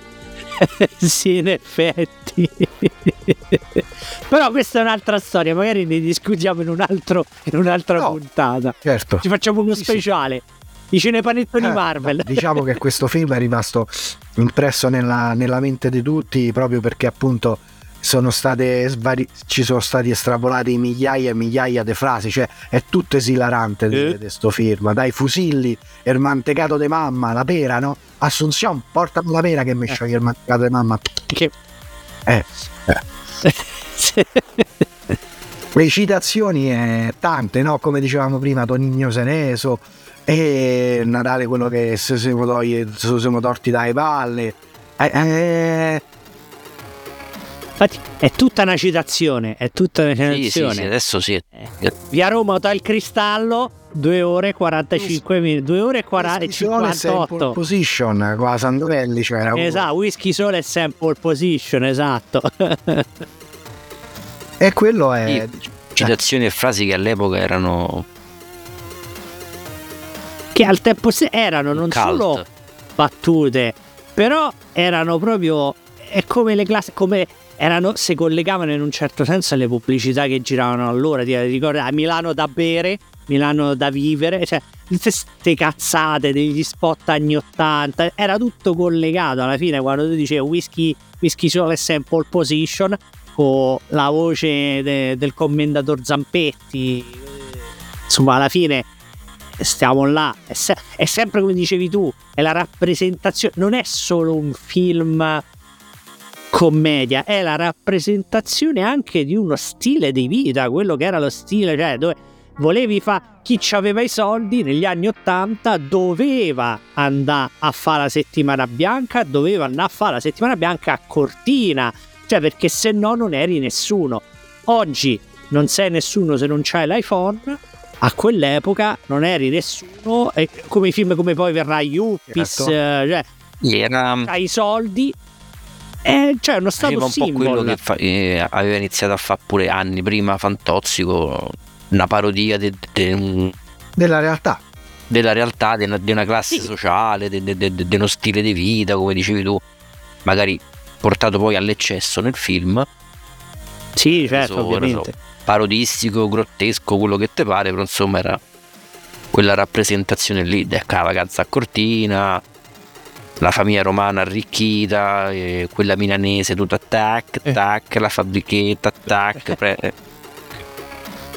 Eh, sì, in effetti. Però questa è un'altra storia, magari ne discutiamo in, un altro, in un'altra No. puntata. certo Ci facciamo uno Sì, sì. speciale. I cinepanettoni Eh, Marvel. no, diciamo che questo film è rimasto impresso nella, nella mente di tutti proprio perché appunto sono state svari- ci sono stati estrapolati migliaia e migliaia di frasi, cioè è tutto esilarante di Eh. questo film, dai fusilli, il mantecato di mamma, la pera, no? Assunzione, portami la pera che mi Eh. scioglie il mantecato di mamma. Che... Eh. *laughs* Le citazioni eh, tante, no? Come dicevamo prima, Tonigno Seneso e Natale quello che se siamo, togli- se siamo torti dai palle. Eh, eh, Infatti è tutta una citazione, è tutta una Sì, sì, citazione. sì, adesso sì. Eh. Via Roma Hotel Cristallo, 2 ore e 45 minuti, 2 ore e 40 e Sole è sempre 58. pole position con la Sandrelli, cioè era Esatto, whisky sole e sample position, esatto. E quello è Sì. Citazioni e frasi che all'epoca erano che al tempo se- erano non cult. solo battute, però erano proprio è come le classi come erano si collegavano in un certo senso alle pubblicità che giravano allora, ti ricordi? A Milano da bere, Milano da vivere, cioè queste cazzate degli spot anni 80, era tutto collegato. Alla fine quando tu dicevi whisky whisky solo e sample position con la voce de- del commendator Zampetti insomma alla fine stiamo là. È, se- è sempre come dicevi tu è la rappresentazione non è solo un film commedia è la rappresentazione anche di uno stile di vita quello che era lo stile cioè dove volevi fare chi aveva i soldi negli anni 80 doveva andare a fare la settimana bianca doveva andare a fare la settimana bianca a Cortina cioè perché se no non eri nessuno oggi non sei nessuno se non c'hai l'iPhone a quell'epoca non eri nessuno e come i film come poi verrà Yuppies Certo. eh, cioè era hai i soldi e cioè uno stato faceva un po' quello che fa- eh, aveva iniziato a fare pure anni prima Fantozzi con una parodia de- de- un- della realtà. della realtà, de una, di una classe Sì. sociale, de, de- de- de uno stile di vita, come dicevi tu. Magari portato poi all'eccesso nel film, Sì, certo, Reso- ovviamente. reso parodistico, grottesco, quello che te pare, però insomma era quella rappresentazione lì, ecco, la vacanza a Cortina, la famiglia romana arricchita, e quella milanese tutta tac, Eh. tac, la fabbrichetta, tac, pre- eh,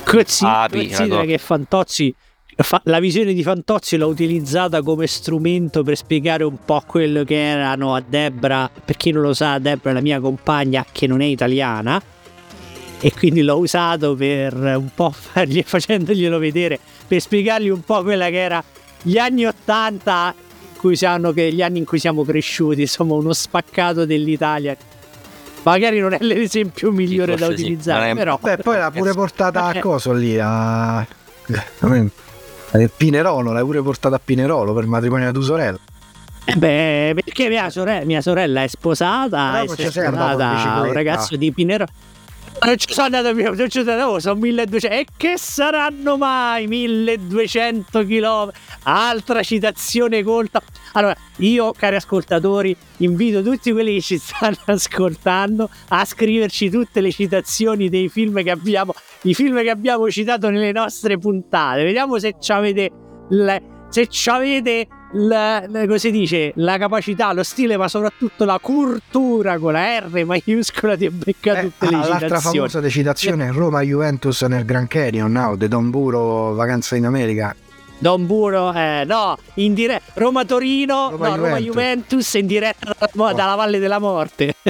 Consi- Api, considera che Fantozzi fa- la visione di Fantozzi l'ha utilizzata come strumento per spiegare un po' quello che erano a Debra. Per chi non lo sa Debra è la mia compagna che non è italiana e quindi l'ho usato per un po' fargli, *laughs* facendoglielo vedere per spiegargli un po' quella che era gli anni 80 in cui siamo, che gli anni in cui siamo cresciuti insomma uno spaccato dell'Italia magari non è l'esempio migliore da sì. utilizzare Non è- però Beh, poi l'ha pure *laughs* portata a Eh. coso lì a. a Pinerolo, l'hai pure portata a Pinerolo per il matrimonio di tua sorella. Eh beh, perché mia sorella, mia sorella è sposata, Però è sposata a un ragazzo di Pinero. Non ci sono andato più, non ci sono andato, sono 1200. E che saranno mai 1200 km? Altra citazione colta. Allora, io, cari ascoltatori, invito tutti quelli che ci stanno *laughs* ascoltando a scriverci tutte le citazioni dei film che abbiamo, i film che abbiamo citato nelle nostre puntate. Vediamo se ci avete le- se ci avete la, la- come si dice, la capacità, lo stile, ma soprattutto la cultura con la R maiuscola di beccare Eh, tutte le ah, l'altra citazioni. famosa de citazione è Roma Juventus nel Grand Canyon, no? De Don Buro, vacanza in America. Don Buro, eh, no, in diretta Roma Torino, Roma no, Roma Juventus. Juventus in diretta dalla, dalla Valle della Morte. *laughs*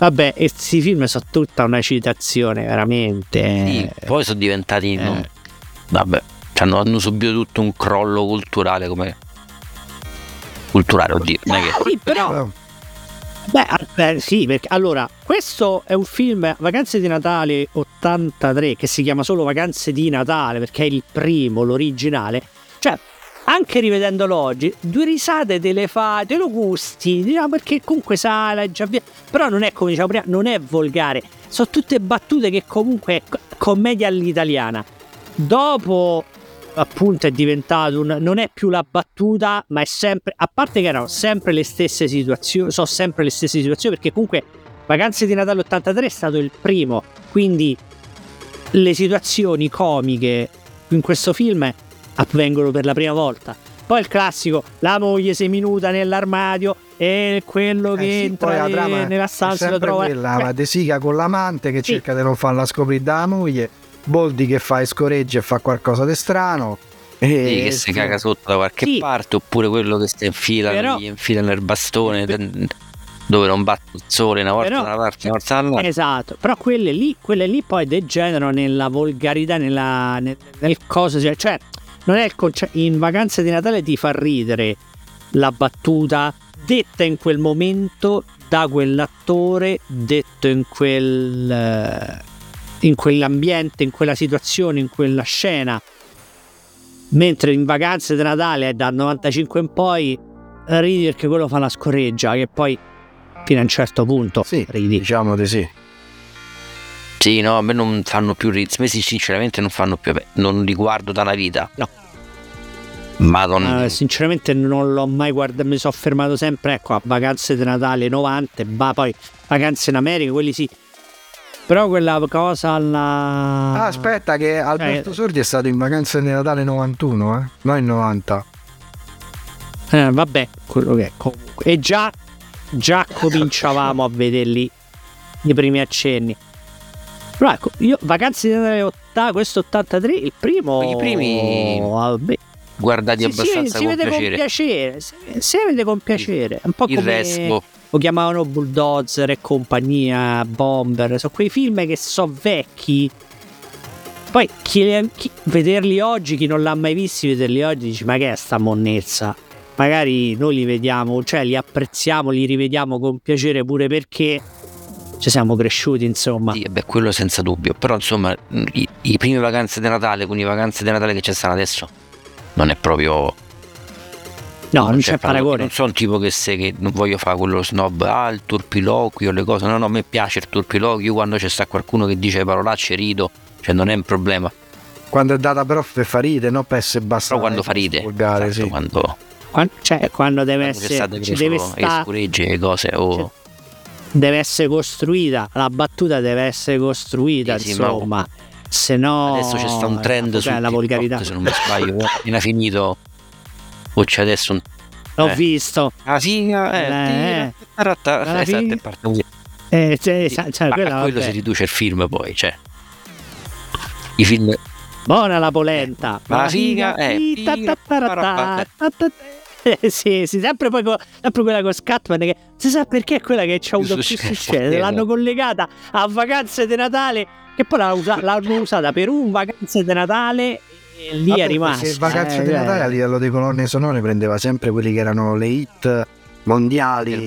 Vabbè, questi film sono tutta una citazione, veramente. Sì, poi sono diventati. eh. non- Vabbè, hanno, hanno subito tutto un crollo culturale come. Culturale, oddio. Non è che. Sì, però Però- Beh, ah, beh, sì, perché allora, questo è un film Vacanze di Natale 83 che si chiama solo Vacanze di Natale perché è il primo, l'originale. Cioè, anche rivedendolo oggi, due risate te le fa, te lo gusti, diciamo perché comunque sa, l'hai già via. Però non è come diciamo prima, non è volgare. Sono tutte battute che comunque è co- commedia all'italiana. Dopo appunto è diventato un, non è più la battuta ma è sempre a parte che erano sempre le stesse situazioni sono sempre le stesse situazioni perché comunque Vacanze di Natale 83 è stato il primo quindi le situazioni comiche in questo film avvengono per la prima volta. Poi il classico la moglie seminuda nell'armadio e quello che Eh sì, entra nella stanza lo trova. quella, la Desica con l'amante che Sì. cerca di non farla scoprire dalla moglie, Boldi che fa e scoreggia e fa qualcosa di strano. E Sì, che si caga sotto da qualche Sì. parte, oppure quello che si infila, Però- gli infila nel bastone de- dove non batte il sole una volta Però- da una parte, una volta dall'altra. Esatto, però quelle lì, quelle lì poi degenerano nella volgarità, nella, nel, nel coso, cioè, cioè, non è il concetto, in vacanze di Natale ti fa ridere la battuta detta in quel momento da quell'attore, detto in quel eh, in quell'ambiente, in quella situazione, in quella scena. Mentre in vacanze di Natale dal 95 in poi ridi perché quello fa la scoreggia, che poi fino a un certo punto Sì, ridi. diciamo di sì. Sì, no, a me non fanno più ridere. A me sinceramente non fanno più. Non li guardo da una vita. No. Madonna. Eh, sinceramente non l'ho mai guardato, mi sono fermato sempre ecco, a vacanze di Natale 90, ma poi vacanze in America, quelli sì. Però quella cosa alla... Ah, aspetta, che Alberto Sordi è stato in vacanze di Natale 91, eh? No, in 90. Eh, vabbè, quello che è comunque. E già, già cominciavamo a vederli i primi accenni. Però ecco, io vacanze di Natale 80, questo 83, il primo... I primi- Vabbè. Guardati Si, si- abbastanza si con vede piacere. con piacere, si, si vede con piacere. Un po' Il come resto, lo chiamavano Bulldozer e compagnia, Bomber. Sono quei film che so vecchi. Poi chi, chi- vederli oggi, chi non l'ha mai visti, vederli oggi dice: Ma che è sta monnezza? Magari noi li vediamo, cioè li apprezziamo, li rivediamo con piacere pure perché ci siamo cresciuti, insomma. sì, beh, quello senza dubbio. Però, insomma, i, i primi vacanze di Natale con i vacanze di Natale che ci stanno adesso non è proprio. No, non c'è c'è paragone. Non sono un tipo che, se, che non voglio fare quello snob, ah, il turpiloquio, le cose. No, no, a me piace il turpiloquio. Quando c'è sta qualcuno che dice parolacce, rido. Cioè, non è un problema. Quando è data però per farite, no per essere basta. Però quando fa ride, Volgare, esatto, sì. quando Quando, cioè, quando deve Quando essere, stato ci deve, le sta- scuregge e cose o Cioè, deve essere costruita, la battuta deve essere costruita, Sì, sì, ma- insomma. Se no, adesso c'è sta un trend cioè, su la TikTok, volgarità. se non mi sbaglio è *laughs* appena finito o c'è adesso un L'ho eh. visto. ah sì eh, Eh, tiratta, alla esatto, parte così. Eh, cioè, cioè, a- quello vabbè. si riduce il film poi cioè i film Buona la polenta. Ma la figa, eh, Sì, figa, eh, Sì, sì, sempre poi co- sempre quella con Scatman che si sa perché è quella che ci ha avuto più successo, L'hanno no. collegata a vacanze di Natale che poi l'hanno, usa- l'hanno usata per un vacanze di Natale e lì Vabbè, è rimasta. perché Vacanze eh, di. Natale a livello di colonne sonore prendeva sempre quelli che erano le hit mondiali,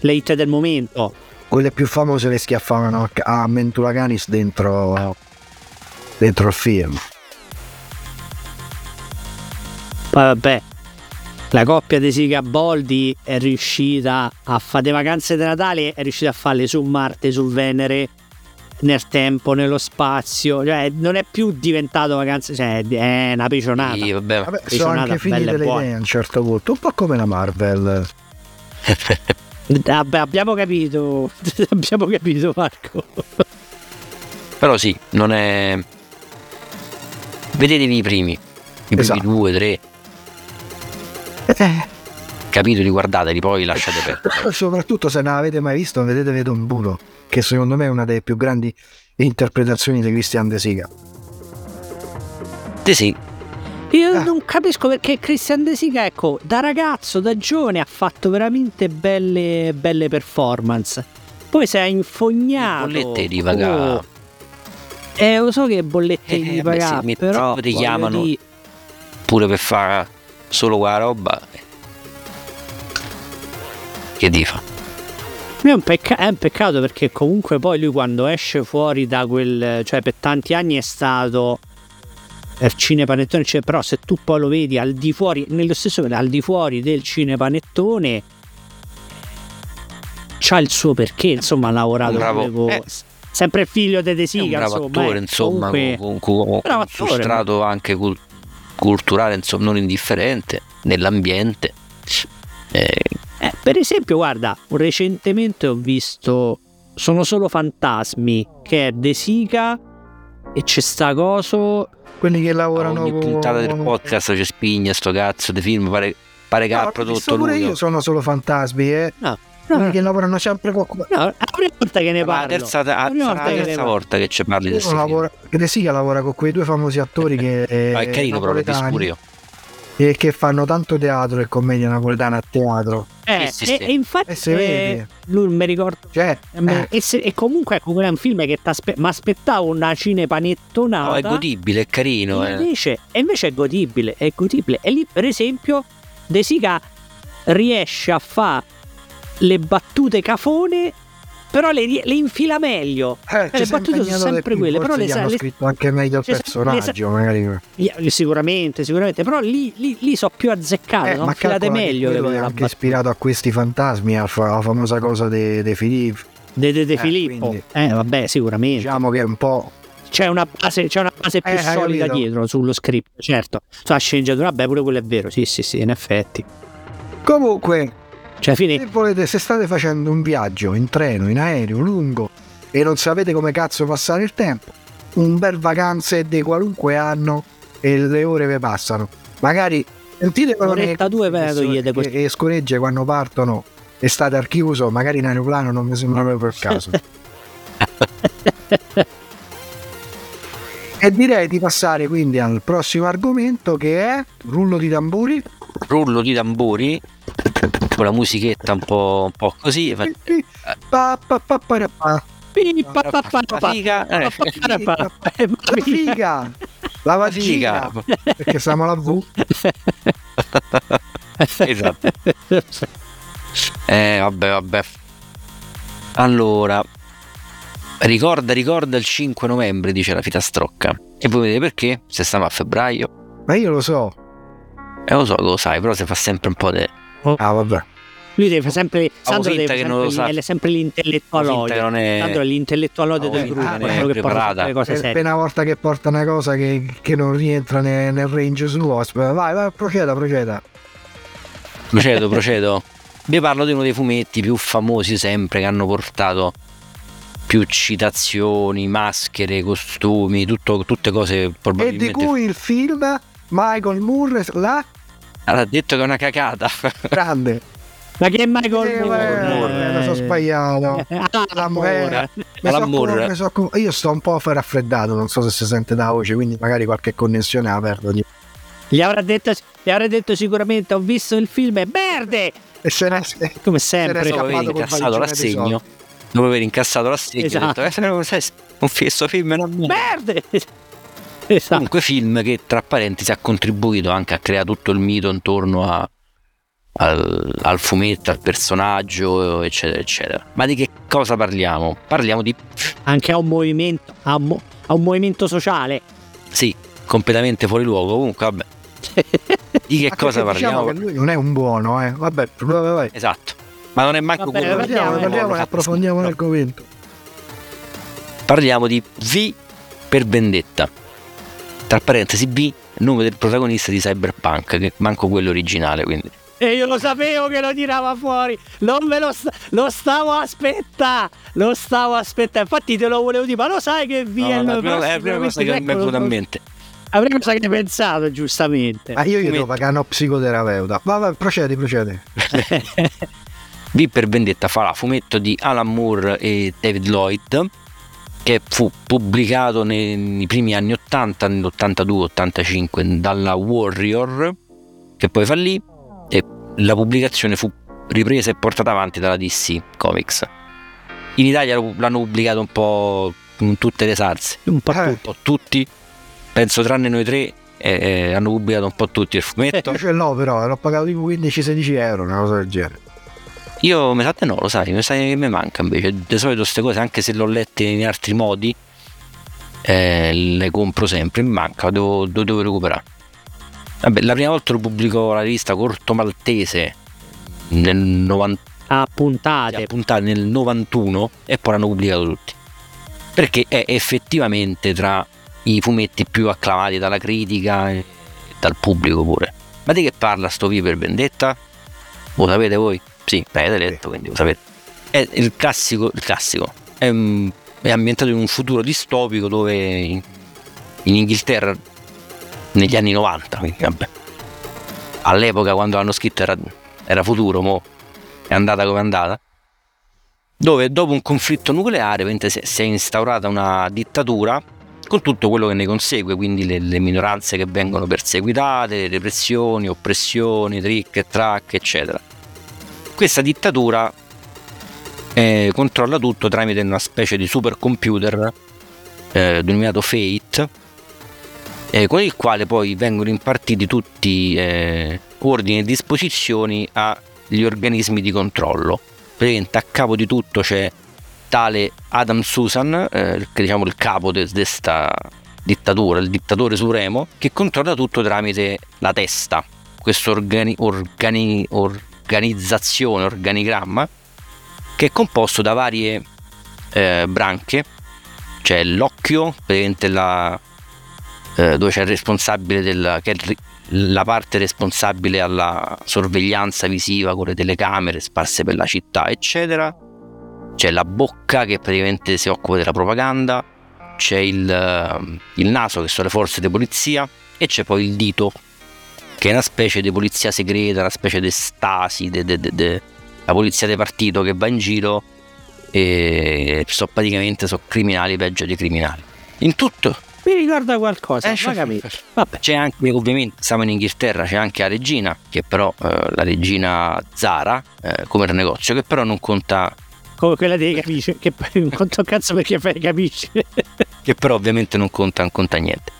Le hit del momento. quelle più famose le schiaffavano a- a Mentula Canis dentro, dentro il film. Poi vabbè, la coppia di Siga Boldi è riuscita a fare le vacanze di Natale, è riuscita a farle su Marte, su Venere, nel tempo, nello spazio. Cioè, non è più diventato vacanze, cioè, è una pecionata. sì, vabbè, Vabbè, sono anche finite le buone. idee a un certo punto, un po' come la Marvel. *laughs* Vabbè, abbiamo capito, *laughs* abbiamo capito Marco. però sì non è vedetevi i primi i Esatto. primi due tre Eh, capitoli guardateli poi lasciate *laughs* perdere soprattutto se non avete mai visto, vedetevi Don Bulo, che secondo me è una delle più grandi interpretazioni di Christian De Sica. sì sì Io Ah. non capisco perché Christian De Sica, ecco, da ragazzo, da giovane ha fatto veramente belle, belle performance. Poi si è infognato. bollette di pagà. Oh. Eh, lo so che bollette Eh, di pagà, sì, però ti chiamano. dire- pure per fare solo quella roba che difa È un, pecca- è un peccato perché comunque poi lui quando esce fuori da quel... cioè per tanti anni è stato il cinepanettone, cioè, però se tu poi lo vedi al di fuori, nello stesso al di fuori del cinepanettone c'ha il suo perché, insomma ha lavorato bravo- con- eh. sempre figlio di De Sica, bravo insomma, attore eh, insomma comunque- con, con- con un substrato anche cul- culturale insomma non indifferente nell'ambiente Eh, Eh, per esempio, guarda, recentemente ho visto Sono solo fantasmi, che è De Sica e c'è sta coso Quelli che lavorano ogni con- puntata del podcast ci spigna sto cazzo di film pare, pare che No, ha prodotto pure lui io sono solo fantasmi, eh. No, Quelli no, che lavorano sempre con no, è la prima volta che ne Ma la parlo. terza, La ah, prima volta la terza parlo. volta che ci parli di film. lavora, De Sica lavora con quei due famosi attori *laughs* che, No, è carino però l'ho visto pure io e che fanno tanto teatro e commedia napoletana a teatro. Eh, Sì, sì, e, sì. e infatti E eh, vede. lui mi ricordo Cioè, eh, me- eh, e, se- e comunque ecco quello è un film che mi aspettavo una cinepanettonata no, è godibile è carino e eh. invece, e invece è godibile è godibile e lì per esempio De Sica riesce a fare le battute cafone però le, le infila meglio. Eh, ci le battute sono sempre quelle, però le hanno le- scritto anche meglio il personaggio, magari. Sicuramente sicuramente però lì, lì, lì so più azzeccate Eh, sono ma infilate che meglio quello è la anche ispirato a questi fantasmi, a fa- la famosa cosa di De Filippo. De, de, de Eh, Filippo. quindi- eh vabbè sicuramente. Diciamo che è un po'. c'è una base, c'è una base più Eh, solida dietro sullo script certo. Sulla sceneggiatura vabbè pure quello è vero sì sì sì in effetti. Comunque, cioè fine se volete, se state facendo un viaggio in treno, in aereo, lungo e non sapete come cazzo passare il tempo, un bel vacanze di qualunque anno e le ore vi passano. Magari sentite Un'oretta, due ve la togliete così. e scoregge quando partono e state al chiuso, magari in aeroplano non mi sembra proprio il caso. *laughs* e direi di passare quindi al prossimo argomento che è rullo di tamburi. rullo di tamburi con la musichetta un po', un po' così. Figa, eh. Eh, La figa, la vagina, Figa. perché siamo alla V. *laughs* esatto. Eh vabbè vabbè. Allora ricorda ricorda il 5 novembre dice la filastrocca. E voi vedete perché? Se stiamo a febbraio. Ma io lo so. e lo so lo sai però si fa sempre un po' di Ah, vabbè. Lui deve sempre. Sandro finta deve non sempre, sa. è sempre l'intellettualoide. non è Sandro è l'intellettualoide Famo del gruppo, non è quello che porta le cose Per serie. appena una volta che porta una cosa che, che non rientra ne- nel range suo, vai, vai, proceda, proceda. Procedo, *laughs* procedo. Vi parlo di uno dei fumetti più famosi sempre che hanno portato più citazioni, maschere, costumi, tutto, tutte cose E probabilmente... di cui il film Michael Moore la Ha detto che è una cacata. *laughs* grande. Ma che è Michael Eh, Moore? eh, *laughs* mi sono sbagliato. Ah, L'amore. Mi Alan so- so- io sto un po' raffreddato, non so se si sente da voce, quindi magari qualche connessione la perdo. di- Gli avrà, detto, gli avrà detto sicuramente ho visto il film e merde! E se ne è Come Se ne sempre. è dopo aver incassato l'assegno, dopo aver incassato l'assegno, Esatto. ho detto, eh, sai, un questo film è una merda. Esatto. Comunque film che tra parentesi ha contribuito anche a creare tutto il mito intorno a- al, al fumetto, al personaggio, eccetera, eccetera. Ma di che cosa parliamo? Parliamo di... Anche a un movimento, a un, mo- a un movimento sociale. Sì, completamente fuori luogo. Comunque, vabbè. *laughs* Di che cosa diciamo parliamo? che lui non è un buono, eh. Vabbè, vai, vai. Esatto. Ma non è manco Vabbè, quello parliamo, Parliamo, parliamo e No, approfondiamo no. l'argomento. Parliamo di V per vendetta. Tra parentesi, V, nome del protagonista di Cyberpunk, che manco quello originale, quindi. E io lo sapevo che lo tirava fuori. Non me lo, sta- lo stavo aspettando. Lo stavo aspettando. Infatti te lo volevo dire, ma lo sai che via No, il la prima, è la prima cosa che mi è venuta in mente. La prima cosa che hai pensato, giustamente. Ma io gli devo pagare uno psicoterapeuta. Vai, procedi, procedi. *laughs* V per vendetta fa la fumetto di Alan Moore e David Lloyd che fu pubblicato nei, nei primi anni 80, nell'82-85 dalla Warrior che poi fallì e la pubblicazione fu ripresa e portata avanti dalla DC Comics. In Italia l'hanno pubblicato un po' in tutte le salse, Un po' Eh. po' tutti, penso tranne noi tre, eh, eh, hanno pubblicato un po' tutti il fumetto. Io ce l'ho però, l'ho pagato tipo 15-16 euro, una cosa del genere. Io mi sa te no, lo sai, mi sa che mi manca invece. Di solito queste cose, anche se le ho lette in altri modi, eh, le compro sempre, mi manca, devo, lo devo recuperare. Vabbè, la prima volta lo pubblicò la rivista Corto Maltese nel 90, a puntate. puntata nel 91 e poi l'hanno pubblicato tutti. Perché è effettivamente tra i fumetti più acclamati dalla critica e dal pubblico pure. Ma di che parla sto V per vendetta? Lo sapete voi? Sì, l'avete letto, quindi lo sapete. È il classico, il classico. È, è ambientato in un futuro distopico dove in, in Inghilterra negli anni 90, quindi vabbè. All'epoca quando l'hanno scritto era, era futuro, mo è andata come è andata. Dove dopo un conflitto nucleare si è instaurata una dittatura con tutto quello che ne consegue, quindi le, le minoranze che vengono perseguitate, repressioni, oppressioni, trick e track, eccetera. Questa dittatura eh, controlla tutto tramite una specie di supercomputer eh, denominato Fate, eh, con il quale poi vengono impartiti tutti eh, ordini e disposizioni agli organismi di controllo. Praticamente a capo di tutto c'è tale Adam Susan, eh, che diciamo il capo di questa dittatura, il dittatore supremo, che controlla tutto tramite la testa, questa organi- organi- organizzazione, organigramma, che è composto da varie eh, branche, c'è l'occhio, praticamente la, eh, dove c'è il responsabile della, che è la parte responsabile alla sorveglianza visiva con le telecamere sparse per la città, eccetera. C'è la bocca che praticamente si occupa della propaganda, c'è il, eh, il naso che sono le forze di polizia. E c'è poi il dito che è una specie di polizia segreta, una specie di stasi, de- de- de- la polizia di partito che va in giro e so praticamente sono criminali peggio dei criminali. In tutto Mi ricorda qualcosa, Eh, capito. Vabbè. c'è anche, ovviamente, siamo in Inghilterra, c'è anche la regina, che però, eh, la regina Zara, eh, come il negozio, che però non conta, Come quella dei capisci. Che poi non conto un cazzo perché fai capisci. che però ovviamente non conta, non conta niente.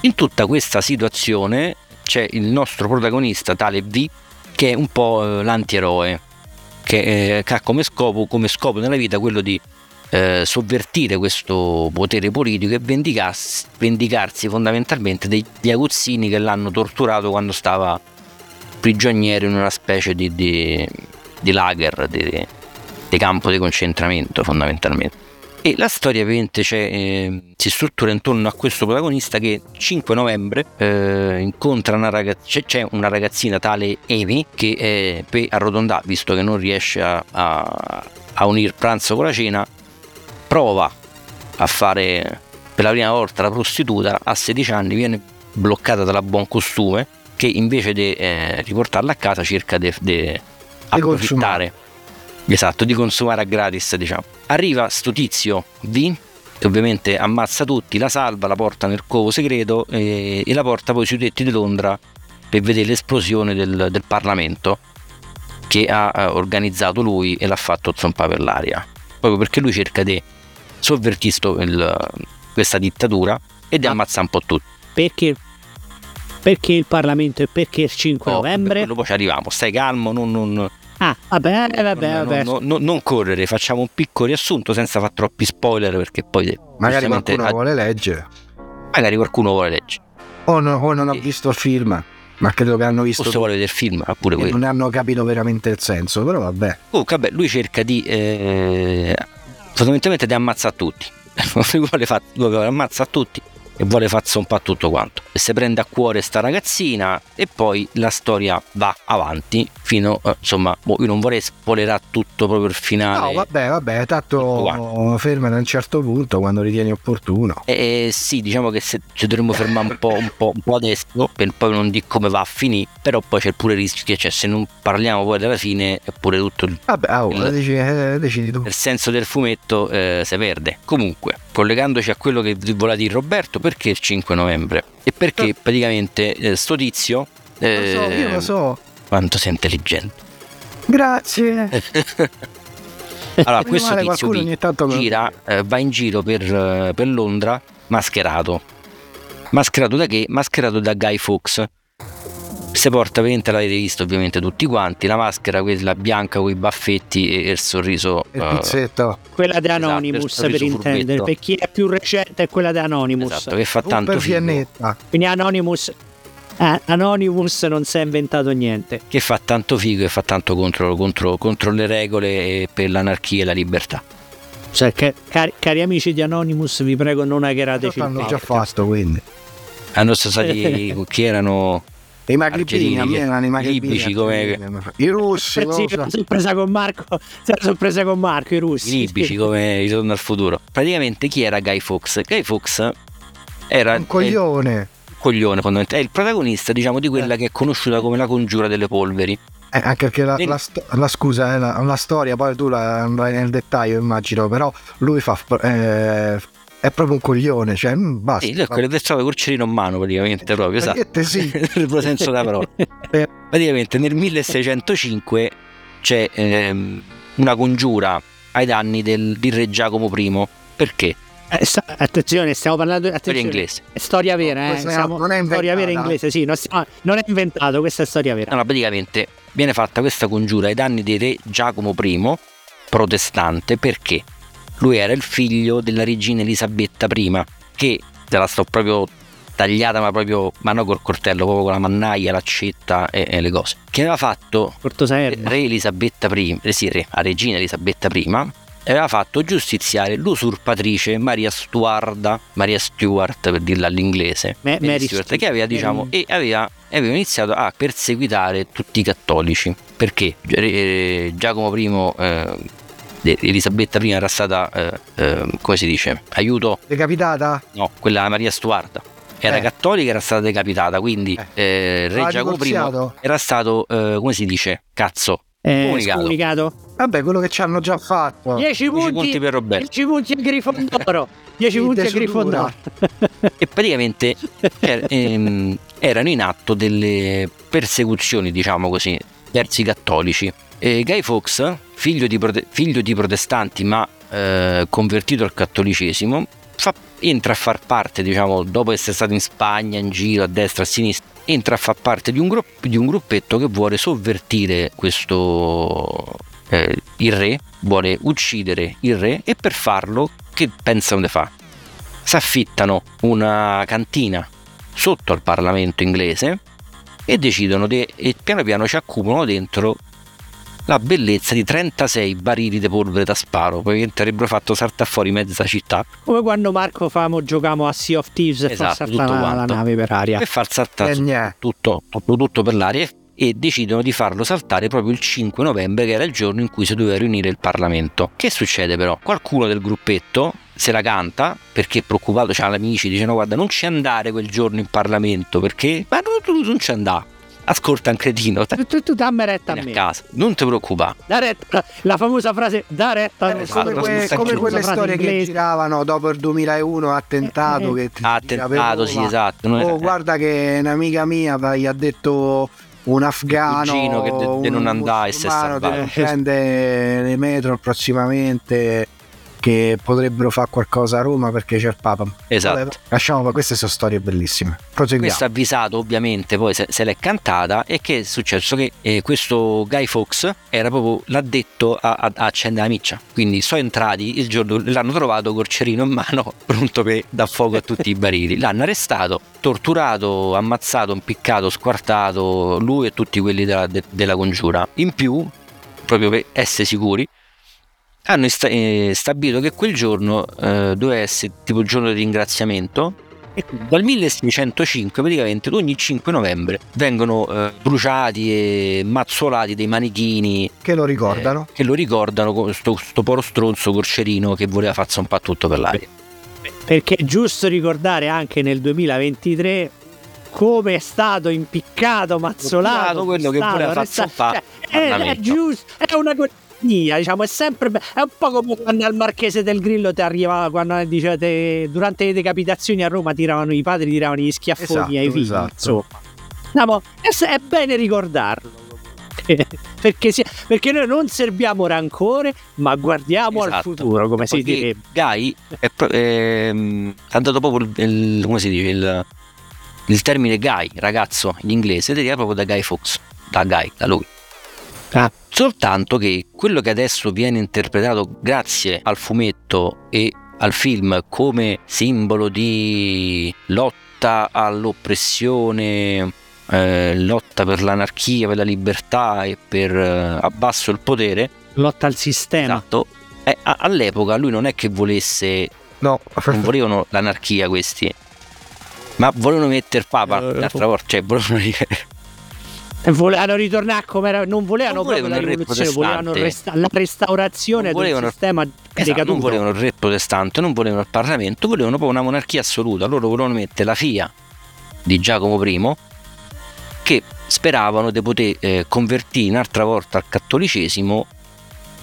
In tutta questa situazione c'è il nostro protagonista, tale V, che è un po' eh, l'antieroe, che, eh, che ha come scopo, come scopo nella vita quello di eh, sovvertire questo potere politico e vendicarsi, vendicarsi fondamentalmente degli aguzzini che l'hanno torturato quando stava prigioniero in una specie di, di, di lager, di, di campo di concentramento fondamentalmente. E la storia ovviamente eh, si struttura intorno a questo protagonista che il 5 novembre eh, incontra una ragazzina, c'è una ragazzina tale Amy che eh, per arrotondare, visto che non riesce a, a, a unire pranzo con la cena, prova a fare per la prima volta la prostituta, a 16 anni viene bloccata dalla buon costume che invece di eh, riportarla a casa cerca di approfittare esatto di consumare a gratis diciamo arriva sto tizio V che ovviamente ammazza tutti la salva la porta nel covo segreto e, e la porta poi sui tetti di Londra per vedere l'esplosione del, del Parlamento che ha organizzato lui e l'ha fatto zompare per l'aria proprio perché lui cerca di sovvertire questa dittatura e di ah. ammazzare un po' tutti perché perché il Parlamento e perché il 5 oh, novembre? Poi ci arriviamo, stai calmo, non, non, Ah, vabbè, eh, vabbè, vabbè. No, no, non correre, facciamo un piccolo riassunto senza fare troppi spoiler perché poi... Magari qualcuno vuole leggere. Magari qualcuno vuole leggere. O, no, o non ha visto il film. Ma credo che hanno visto. Forse vuole vedere il film, pure quello. Non hanno capito veramente il senso, però vabbè. Comunque, vabbè, lui cerca di. Eh, fondamentalmente di ammazzare tutti. *laughs* vuole, fare, vuole ammazzare tutti e vuole far zompare tutto quanto. E si prende a cuore sta ragazzina e poi la storia va avanti fino, eh, insomma, boh, io non vorrei spoilerare tutto proprio il finale. No, vabbè, vabbè, tanto ferma a un certo punto quando ritieni opportuno. Eh, sì, diciamo che se, ci dovremmo fermare un po', un, po', un po' adesso per poi non dire come va a finire, però poi c'è pure il rischio che cioè, se non parliamo poi della fine è pure tutto il... Vabbè, oh, il, decidi, eh, decidi tu. Il senso del fumetto eh, si perde. Comunque, collegandoci a quello che voleva dire Roberto, perché il 5 novembre? E perché eh. praticamente eh, sto tizio... Eh, lo so, io lo so. Quanto sei intelligente. Grazie. *laughs* allora, questo tizio qui gira, eh, va in giro per, eh, per Londra mascherato. Mascherato da che? Mascherato da Guy Fawkes se porta ovviamente l'avete visto ovviamente tutti quanti la maschera quella bianca con i baffetti e il sorriso il uh, pizzetto. Quella di esatto, Anonymous esatto, per intendere per chi è più recente è quella di Anonymous. Esatto che fa tanto figo. Quindi Anonymous eh, Anonymous non si è inventato niente. Che fa tanto figo e fa tanto contro, contro, contro le regole per l'anarchia e la libertà. Cioè, cari, cari, amici di Anonymous, vi prego non agherateci il L'hanno già fatto, quindi. Hanno stati *laughs* chi erano i magribini, a me erano i magribini. come... I russi. Eh sì, sorpresa con Marco, sorpresa con Marco, i russi. I libici come Ritorno al futuro. Praticamente chi era Guy Fox? Guy Fox era... Un coglione. Il, coglione fondamentalmente. È il protagonista, diciamo, di quella eh. che è conosciuta come la congiura delle polveri. Eh, anche perché la, la, la scusa è la, una storia, poi tu la andrai nel dettaglio, immagino, però lui fa, eh, è proprio un coglione, cioè mm, basta. Sì, quello del trova col cerino in mano praticamente proprio, esatto. sì. *laughs* Nel senso della parola. *laughs* praticamente nel 1605 c'è ehm, una congiura ai danni del, di re Giacomo I. Perché? Eh, sta, attenzione, stiamo parlando di storia inglese. È storia vera, eh? Stiamo, non è storia vera inglese, sì, non, stiamo, non, è inventato, questa è storia vera. No, no, praticamente viene fatta questa congiura ai danni di re Giacomo I, protestante, perché? Lui era il figlio della regina Elisabetta I, che te la sto proprio tagliata, ma proprio, ma non col coltello, proprio con la mannaia, l'accetta e, e le cose. Che aveva fatto re Elisabetta I, eh sì, re, la regina Elisabetta I, aveva fatto giustiziare l'usurpatrice Maria Stuarda, Maria Stuart per dirla all'inglese, Ma- Mary Stuart, che aveva, diciamo, e aveva, aveva, iniziato a perseguitare tutti i cattolici, perché eh, Giacomo I eh, Elisabetta I era stata, eh, eh, come si dice, aiuto? Decapitata? No, quella Maria Stuarda. Era eh. cattolica, era stata decapitata, quindi eh. eh Re Giacomo I era stato, eh, come si dice, cazzo, eh, comunicato. comunicato. Vabbè, quello che ci hanno già fatto. 10 punti, punti, per Roberto. 10 *laughs* punti a Grifondoro. 10 punti a Grifondoro. e praticamente er, ehm, erano in atto delle persecuzioni, diciamo così, verso i cattolici e Guy Fawkes, figlio di, prote- figlio di protestanti ma eh, convertito al cattolicesimo, fa- entra a far parte, diciamo, dopo essere stato in Spagna, in giro, a destra, a sinistra, entra a far parte di un, gru- di un gruppetto che vuole sovvertire questo, eh, il re, vuole uccidere il re e per farlo che pensano di fare? Si affittano una cantina sotto al Parlamento inglese e decidono di, e piano piano ci accumulano dentro la bellezza di 36 barili di polvere da sparo. Probabilmente avrebbero fatto saltare fuori mezza città Come quando Marco famo giocamo a Sea of Thieves e Esatto, fa tutto saltare la, nave per aria. per far saltare E niente. tutto, tutto, tutto per l'aria e decidono di farlo saltare proprio il 5 novembre che era il giorno in cui si doveva riunire il Parlamento. Che succede però? Qualcuno del gruppetto se la canta perché è preoccupato, c'ha gli amici, dice no guarda non ci andare quel giorno in Parlamento perché ma tu, tu non ci andare. Ascolta un cretino, Tu, tu, tu dammi retta a stai a me. casa, non ti preoccupare. Da retta, la famosa frase da retta me. Esatto, come, que- come quelle storie che giravano dopo il 2001 attentato Eh, che ti Ha girava attentato, sì esatto. non Oh, guarda che un'amica mia gli ha detto un afgano che de- de non e che non prende le metro prossimamente che potrebbero fare qualcosa a Roma perché c'è il Papa. Esatto. Vabbè, lasciamo, queste sono storie bellissime. Proseguiamo. Questo avvisato ovviamente poi se, se l'è cantata e che è successo che eh, questo Guy Fawkes era proprio l'addetto a, a, a accendere la miccia quindi sono entrati il giorno l'hanno trovato col cerino in mano *laughs* pronto per dar fuoco a tutti i barili l'hanno arrestato torturato ammazzato impiccato squartato lui e tutti quelli della, de- della congiura in più proprio per essere sicuri hanno sta- eh, stabilito che quel giorno eh, doveva essere tipo il giorno di ringraziamento e quindi dal 1605 praticamente ogni 5 novembre vengono eh, bruciati e mazzolati dei manichini Che lo ricordano? eh, che lo ricordano con sto, sto poro stronzo corcerino che voleva farsi un po' tutto per l'aria Perché è giusto ricordare anche nel 2023 come è stato impiccato, mazzolato, quello che voleva farsi un Cioè, è, è giusto, è una cortesia, diciamo, è sempre be- è un po' come quando al Marchese del Grillo ti arrivava quando dicevate durante le decapitazioni a Roma tiravano i padri tiravano gli schiaffoni Esatto, ai figli, esatto. insomma. Diciamo, è, è bene ricordarlo. *laughs* perché, si- perché noi non serbiamo rancore, ma guardiamo al Esatto. futuro, come si direbbe. Guy è, pro- ehm, ha dato proprio il, il- come si dice il, il termine Guy ragazzo in inglese deriva proprio da Guy Fawkes da Guy da lui Ah. soltanto che quello che adesso viene interpretato grazie al fumetto e al film come simbolo di lotta all'oppressione eh, lotta per l'anarchia per la libertà e per eh, abbasso il potere Lotta al sistema. esatto eh, a- all'epoca lui non è che volesse No, non volevano l'anarchia questi ma volevano mettere Papa l'altra volta cioè volevano volevano ritornare come era, non volevano Non proprio volevano la rivoluzione, volevano resta- la restaurazione Non del volevano- sistema Esatto, non volevano il re protestante, non volevano il Parlamento, volevano proprio una monarchia assoluta. Loro volevano mettere la figlia di Giacomo I che speravano di poter eh, convertire un'altra volta al cattolicesimo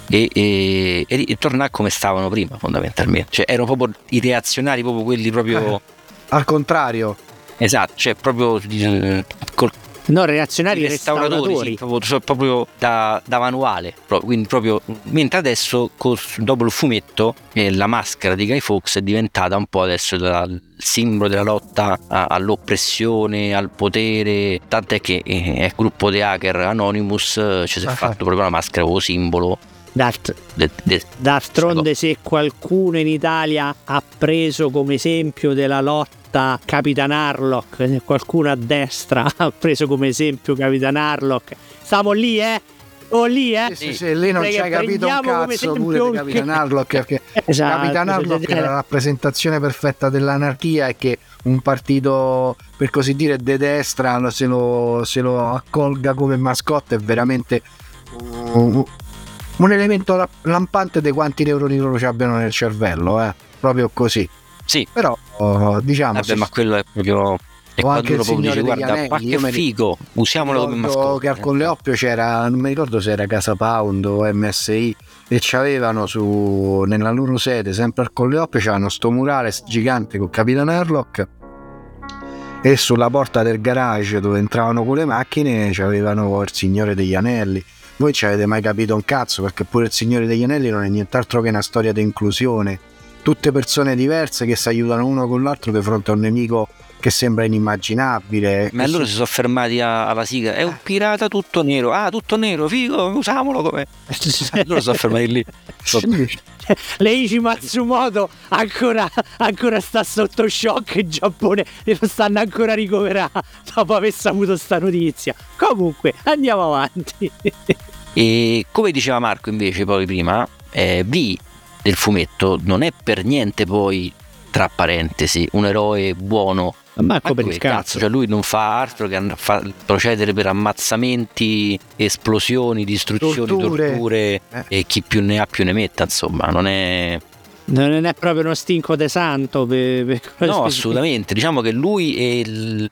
e, e- e e tornare come stavano prima fondamentalmente. Cioè erano proprio i reazionari, proprio quelli proprio... Eh. al contrario. Esatto, cioè proprio eh, col No, reazionari i restauratori, sì, proprio, cioè, proprio da, da manuale. pro- quindi proprio, mentre adesso, dopo il fumetto, eh, la maschera di Guy Fawkes è diventata un po' adesso la- il simbolo della lotta a- all'oppressione, al potere. Tant'è che eh, il gruppo di hacker Anonymous eh, ci si è Ah, fatto proprio la maschera come simbolo. D'alt- de- de- d'altronde, se qualcuno in Italia ha preso come esempio della lotta Capitan Harlock, se qualcuno a destra *laughs* ha preso come esempio Capitan Harlock, stiamo lì, eh? O lì, eh? Sì, sì, sì, lì non ci hai capito un cazzo pure di Capitan Harlock perché *laughs* Esatto, Capitan Harlock è la rappresentazione perfetta dell'anarchia e che un partito per così dire de destra se lo, se lo accolga come mascotte è veramente un, un elemento la- lampante di quanti neuroni loro ci abbiano nel cervello eh? proprio così Sì, però oh, diciamo vabbè, ma quello è proprio. E O quando anche il dice, Signore degli guarda, Anelli, ma che figo, usiamolo come ricordo mascotte. che al Colleoppio c'era non mi ricordo se era Casa Pound o MSI e c'avevano su nella loro sede sempre al Colleoppio c'avevano sto murale gigante con Capitan Harlock e sulla porta del garage dove entravano con le macchine c'avevano il Signore degli Anelli voi ci avete mai capito un cazzo perché pure il Signore degli Anelli non è nient'altro che una storia di inclusione tutte persone diverse che si aiutano uno con l'altro di fronte a un nemico che sembra inimmaginabile Ma loro si- sono fermati a- alla sigla. È un pirata tutto nero. Ah, tutto nero, figo, usiamolo come. *laughs* loro sono fermati lì. *laughs* Leichi Matsumoto ancora, ancora sta sotto shock in Giappone e lo stanno ancora ricoverando dopo aver saputo sta notizia. Comunque, andiamo avanti. E come diceva Marco invece poi prima, eh, V del fumetto non è per niente poi, tra parentesi, un eroe buono. Manco per il cazzo. Cioè lui non fa altro che fa- procedere per ammazzamenti, esplosioni, distruzioni, Torture. torture, Eh. e chi più ne ha più ne metta, insomma, non è... Non è proprio uno stinco de santo. Per, per No, assolutamente. Diciamo che lui è il-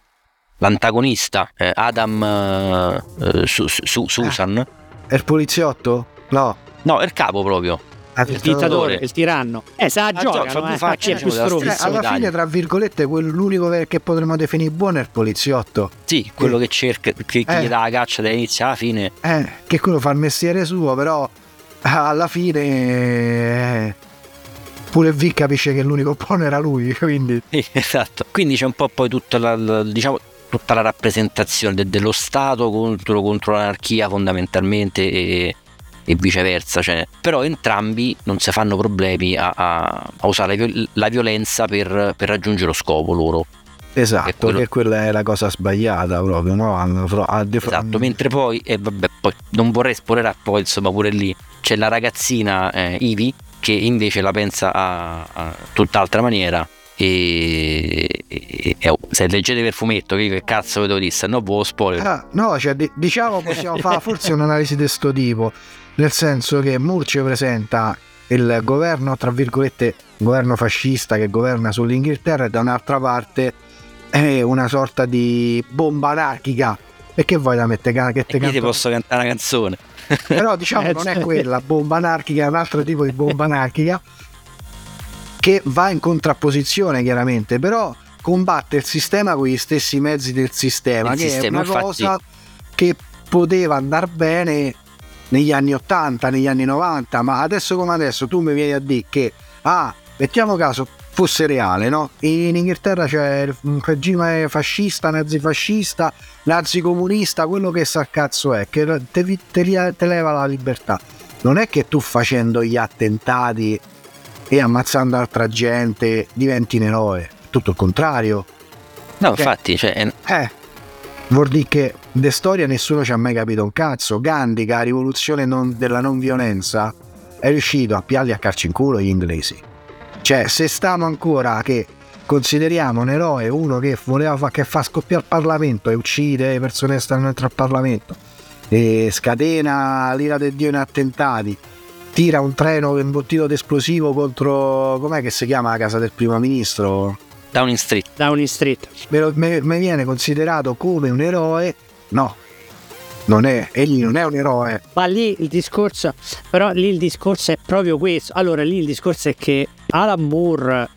l'antagonista, eh, Adam eh, eh, Su- Su- Susan. È il poliziotto? No. No, è il capo proprio. Ah, Il dittatore, il tiranno. Eh, sa Ah, giocano, gioca, fa eh, faccia, più diciamo. Cioè, stessa alla medaglia. fine, tra virgolette, l'unico che- potremmo definire buono è il poliziotto. Sì, quello che cerca, che, Eh. gli dà la caccia dall'inizio alla fine. Eh, che quello fa il mestiere suo, però ah, alla fine eh, pure V capisce che l'unico buono era lui, *laughs* quindi Sì, esatto. Quindi c'è un po' poi tutta la, la- diciamo, tutta la rappresentazione de- dello Stato contro, contro l'anarchia fondamentalmente e, e viceversa. Cioè, però entrambi non si fanno problemi a, a- a usare la viol- la violenza per, per raggiungere lo scopo loro. esatto, quello- che quella è la cosa sbagliata proprio, no? Def- Esatto, mentre poi, e vabbè, poi non vorrei spoilerare, poi insomma pure lì c'è la ragazzina eh, Ivi che invece la pensa a, a tutt'altra maniera. E, e- e- oh, se leggete per fumetto, che, che cazzo vedo dire? Se no, può spoiler. Ah, no, cioè, di- diciamo possiamo *laughs* fare forse un'analisi di questo tipo, nel senso che Moore ci presenta il governo, tra virgolette, governo fascista che governa sull'Inghilterra e da un'altra parte è una sorta di bomba anarchica. E che vuoi da mettere che te qui ti canto- posso cantare una canzone. *laughs* Però diciamo Eh, non è sì. quella, bomba anarchica è un altro tipo di bomba anarchica che va in contrapposizione chiaramente, però combatte il sistema con gli stessi mezzi del sistema, Il che sistema, è una infatti- cosa che poteva andare bene negli anni 80, negli anni 90, ma adesso come adesso tu mi vieni a dire che, ah, mettiamo caso fosse reale, no? In Inghilterra c'è un regime fascista, nazifascista, nazicomunista, quello che sa cazzo è, che te, te te leva la libertà. Non è che tu facendo gli attentati e ammazzando altra gente diventi un eroe, tutto il contrario. No, infatti, cioè, è- Eh, vuol dire che de storia nessuno ci ha mai capito un cazzo. Gandhi, che la rivoluzione non- della non violenza, è riuscito a piarli a calci in culo gli inglesi. Cioè, se stiamo ancora che consideriamo un eroe uno che voleva fa, che fa scoppiare il Parlamento e uccide le persone che stanno dentro al Parlamento, e scatena l'ira del Dio in attentati, tira un treno imbottito d'esplosivo contro. com'è che si chiama la casa del primo ministro? Downing Street. Downing Street. me, lo- me- me viene considerato come un eroe, no, non è, egli non è un eroe. Ma lì il discorso, però lì il discorso è proprio questo. Allora, lì il discorso è che Alan Moore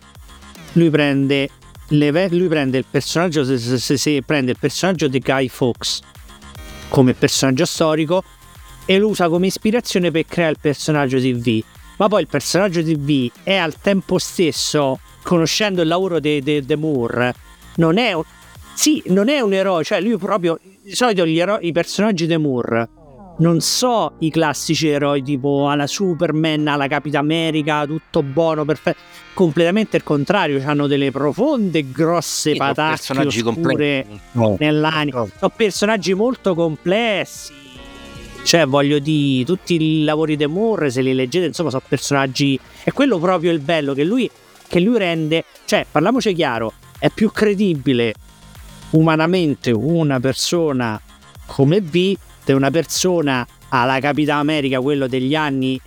lui prende, le lui prende il personaggio, se, se- se- se prende il personaggio di Guy Fawkes come personaggio storico e lo usa come ispirazione per creare il personaggio di V. Ma poi il personaggio di V è al tempo stesso, conoscendo il lavoro di Moore, non è un, sì, non è un eroe, cioè lui proprio di solito gli eroi, i personaggi di Moore non so i classici eroi tipo alla Superman, alla Capitan America, tutto buono, perfetto. Completamente il contrario, hanno delle profonde, grosse Sì, sono patacche personaggi oscure completi. nell'anima. No. Sono personaggi molto complessi. Cioè, voglio dire, tutti i lavori di Moore, se li leggete, insomma, sono personaggi. È quello proprio il bello che lui, che lui rende. Cioè, parliamoci chiaro, è più credibile umanamente una persona come V di una persona alla Capitan America, quello degli anni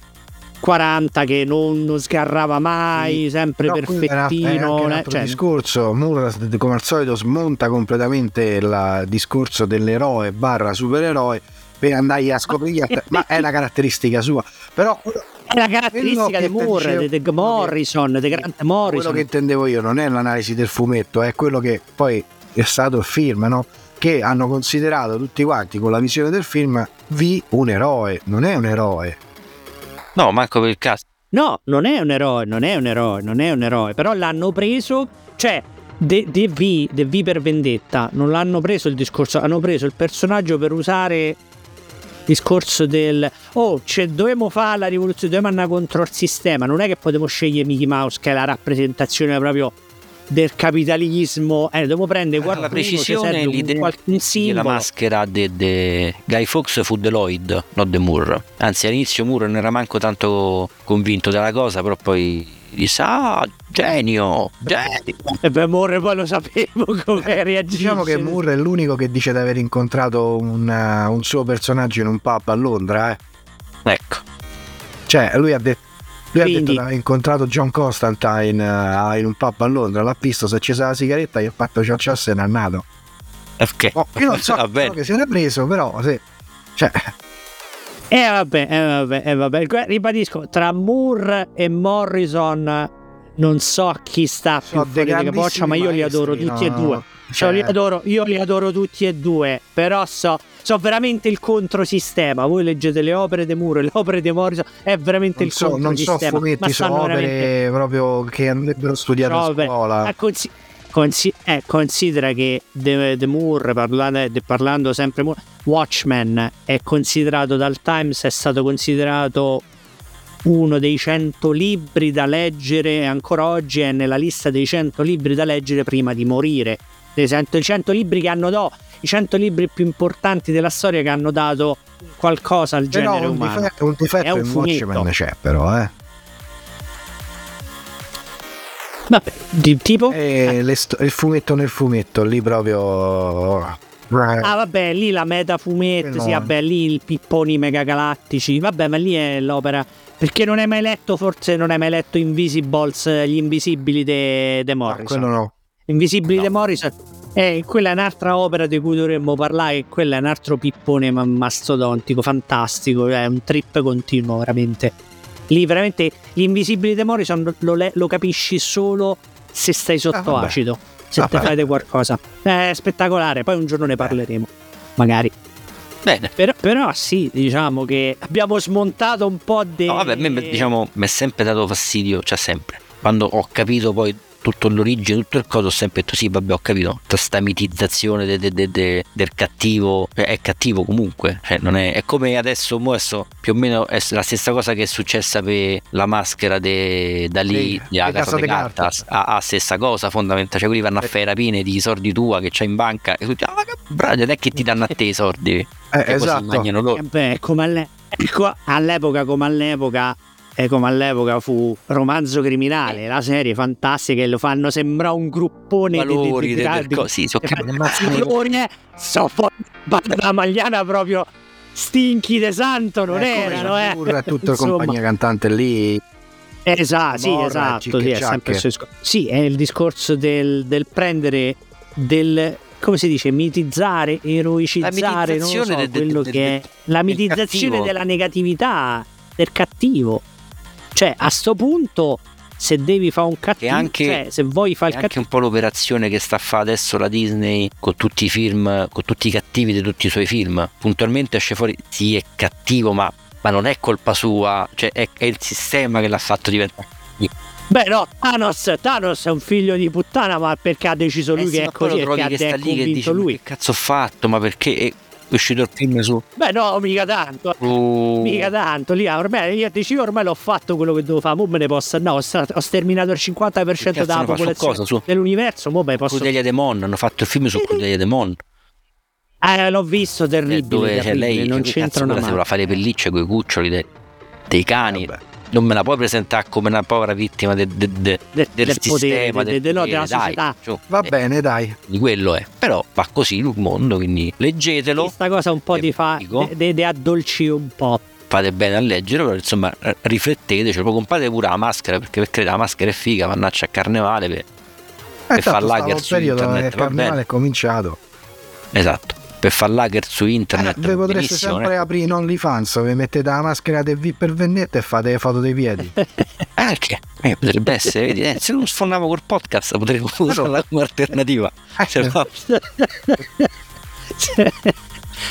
40 che non, non sgarrava mai, sempre era- è anche perfettino. un eh, altro cioè, discorso, Moore come al solito smonta completamente il discorso dell'eroe barra supereroe per andare a scoprire, ma *laughs* è una caratteristica sua. Però è la caratteristica di Moore, di Morrison, di Grant Morrison. quello che intendevo io non è l'analisi del fumetto, è quello che poi è stato il film, no? Che hanno considerato tutti quanti con la visione del film V un eroe, non è un eroe. No, manco per il caso. No, non è un eroe, non è un eroe, non è un eroe. Però l'hanno preso, cioè, De, De V, De V per vendetta, non l'hanno preso il discorso, hanno preso il personaggio per usare il discorso del oh, cioè, dovevamo fare la rivoluzione, dovevamo andare contro il sistema. Non è che potevo scegliere Mickey Mouse, che è la rappresentazione proprio del capitalismo. Eh, devo prendere Per qualcuno la precisione, l'idea qual- un Sì, la simbolo. maschera di Guy Fawkes fu Lloyd, non The Moore. Anzi, all'inizio Moore non era manco tanto convinto della cosa, però poi disse: Ah, genio, genio. E beh, amore, poi lo sapevo come reagisce. Diciamo che Moore è l'unico che dice di aver incontrato un, uh, un suo personaggio in un pub a Londra. Eh. Ecco, Cioè, lui ha, detto lui ha Quindi- detto di aver incontrato John Constantine uh, in un pub a Londra. L'ha visto, si è accesa la sigaretta, gli ha fatto ciao ciao e se n'è andato. ok. Oh, io non so *laughs* che se n'è preso, però sì. Cioè, E eh, vabbè, eh, vabbè, eh, vabbè. Ribadisco, tra Moore e Morrison non so chi sta più fuori di capoccia, ma io li adoro maestri, tutti e no? due. Cioè, li adoro, io li adoro tutti e due, però so, so veramente il controsistema. Voi leggete le opere di Moore, le opere di Morrison, è veramente non il so, non so controsistema. fumetti, so stanno opere veramente proprio che andrebbero studiate a scuola. Eh, consi- consi- eh, considera che The, The Moore, parlando, de- parlando sempre Moore, Watchmen è considerato dal Times, è stato considerato uno dei 100 libri da leggere e ancora oggi è nella lista dei 100 libri da leggere prima di morire. Nel senso, i 100 libri che hanno dato, i 100 libri più importanti della storia che hanno dato qualcosa al Però genere un umano. difetto, un difetto È un in fumetto. Watchmen c'è, però, eh. Vabbè, di tipo? E le sto- il fumetto nel fumetto, lì proprio. Ah, vabbè, lì la meta fumetto, Quello- sì, vabbè, lì i pipponi megagalattici. Vabbè, ma lì è l'opera. Perché non hai mai letto, forse non hai mai letto Invisibles, eh, gli invisibili de, de No, Morrison. quello no. Invisibili de Morrison. Eh, quella è un'altra opera di cui dovremmo parlare. Quella è un altro pippone ma- mastodontico, fantastico. È un trip continuo, veramente. Lì, veramente, gli invisibili de Morrison lo, le- lo capisci solo se stai sotto Ah, acido. Se Ah, te vabbè. fai di qualcosa. È spettacolare. Poi un giorno ne parleremo. Magari. bene. Però, però sì, diciamo che abbiamo smontato un po' di... No, vabbè, a me diciamo, mi è sempre dato fastidio, cioè sempre. Quando ho capito poi tutto l'origine, tutto il coso, ho sempre detto sì, vabbè, ho capito. Tutta sta mitizzazione de- de- de- de- del cattivo, cioè, è cattivo comunque. Cioè, non è, è come adesso, mo adesso, più o meno è la stessa cosa che è successa per la maschera de, da lì, Sì, di a casa Casa di de carta. A, a stessa cosa, fondamentalmente. Cioè, quelli vanno a Eh. fare rapine di soldi tua che c'hai in banca e tutti, ah, ma che bravo, non è che ti danno a te i soldi. Eh, che poi si esatto. mangiano loro. Eh beh, come alle- ecco, all'epoca come all'epoca e come all'epoca fu Romanzo Criminale, la serie fantastica e lo fanno sembrare un gruppone di- di- valori di, del, co- sì, so di valori, eh, so la magliana proprio stinchi de santo non Eh, erano, eh. Moore e tutta la compagnia cantante lì. Esatto, sì, Morra, esatto, sì, è sempre il suo discor- Sì, è il discorso del, del prendere del come si dice, mitizzare, eroicizzare, non lo so, del- quello del- che è la mitizzazione della negatività del cattivo. Cioè, a sto punto se devi fare un cattivo, anche- cioè, se vuoi fare È il anche cattivo, un po' l'operazione che sta a fare adesso la Disney con tutti i film, con tutti i cattivi di tutti i suoi film. Puntualmente esce fuori, sì, è cattivo, ma, ma non è colpa sua, cioè è, è il sistema che l'ha fatto diventare. beh, no, Thanos, Thanos è un figlio di puttana, ma perché ha deciso lui Eh sì, che è così e che ha è lì che dice, "Ma lui. che cazzo ho fatto? Ma perché è uscito il film su... Beh, no, mica tanto. eh. su- Mica tanto, lì ormai io dicevo ormai l'ho fatto quello che dovevo fare, mo me ne posso no, ho, sterminato il 50% Che cazzo della popolazione cosa? Su- dell'universo, mo me posso Crudelia Demon, hanno fatto il film su Crudelia Demon. Eh, l'ho visto, terribile, dove c'è terribile, lei non c'entra una mano. fare le pellicce con i cuccioli dei, dei cani. Vabbè. Non me la puoi presentare come una povera vittima de- de- de- De- del, del potere, sistema, de- del de- no, potere, della dai, società. su, Va eh, bene, dai. di quello è. Però va così il mondo, quindi leggetelo, Questa cosa un po' di fa, de, addolci un po'. fate bene a leggere, però insomma eh, rifletteteci, poi comprate pure la maschera, perché per carità la maschera è figa, mannaggia a carnevale, per- Eh, Per far un su periodo internet, il va carnevale è cominciato. esatto, per far lager su internet. Eh, potreste benissimo, sempre eh. aprire in OnlyFans, vi mettete la maschera del V per Vennetta e fate le foto dei piedi. *laughs* Anche, eh, potrebbe essere, vedi, eh, se non sfondavo col podcast potremmo usarla come alternativa. Eh, Cioè, va-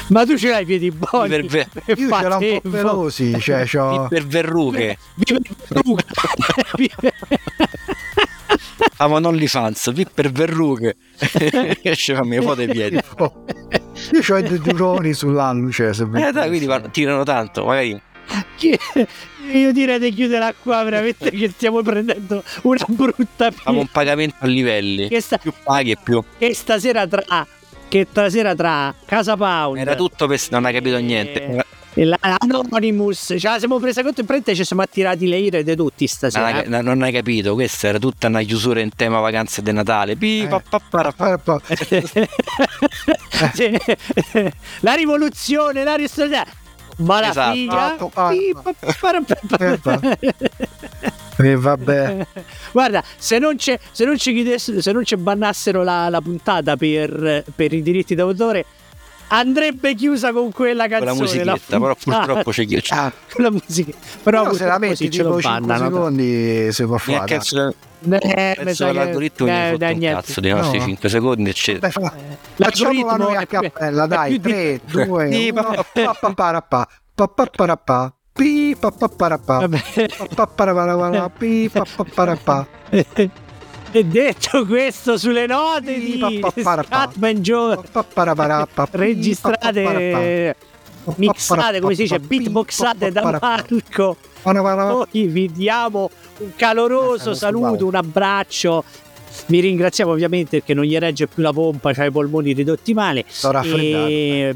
Ma tu ce l'hai i piedi buoni. Per ve- per Io ce l'ho un po' pelosi, cioè c'ho... per verrughe, Vive Ruga. *laughs* *laughs* Vive- ah non li fans, vi per verrughe. *laughs* Esce fammi le foto ai piedi. Io ho i due duroni sull'anno, cioè se Eh dai, quindi vanno- tirano tanto, magari Io direi di chiudere qua veramente che stiamo prendendo una brutta Famo un pagamento a livelli. che, sta- Più paghi e più. che stasera tra che stasera tra Casa Pound Era tutto per... Non hai capito niente. Eh, e la Anonymous ce la siamo presa conto in fretta e ci siamo attirati le ire di tutti Non stasera hai, no- non hai capito, questa era tutta una chiusura in tema vacanze di Natale. Pi, Eh. pa, pa, pa. *laughs* La rivoluzione la ristorazione ma la Esatto. figa Esatto, ah, Pi, pa- pa- pa- pa- E *laughs* vabbè. Guarda, se non, c'è, se non ci chiudessero, se non ci bannassero la, la puntata per, per i diritti d'autore, andrebbe chiusa con quella Con la canzone. musichetta, però puntata. purtroppo c'è chi. Ah, Con la musica. Però, però se la metti tipo 5 bannano. secondi si può fare. chiesto Eh, penso che- l'algoritmo mi eh, ha fatto dai, un niente. cazzo dei nostri No. 5 secondi eccetera. Dai, fa- L'algoritmo noi a cappella, dai. più di- 3, 2, Sì, 1. pa- Pappaparapà. Pappaparapà. Pi, pappaparapà. Vabbè. Pappaparapà. Pi, pappaparapà. *laughs* E detto questo sulle note di. Scatman Joe registrate mixate come si dice beatboxate da Marco. Noi vi diamo un caloroso Eh, saluto, wow. un abbraccio. Vi ringraziamo ovviamente perché non gli regge più la pompa, c'ha i polmoni ridotti male. Sto raffreddato. E...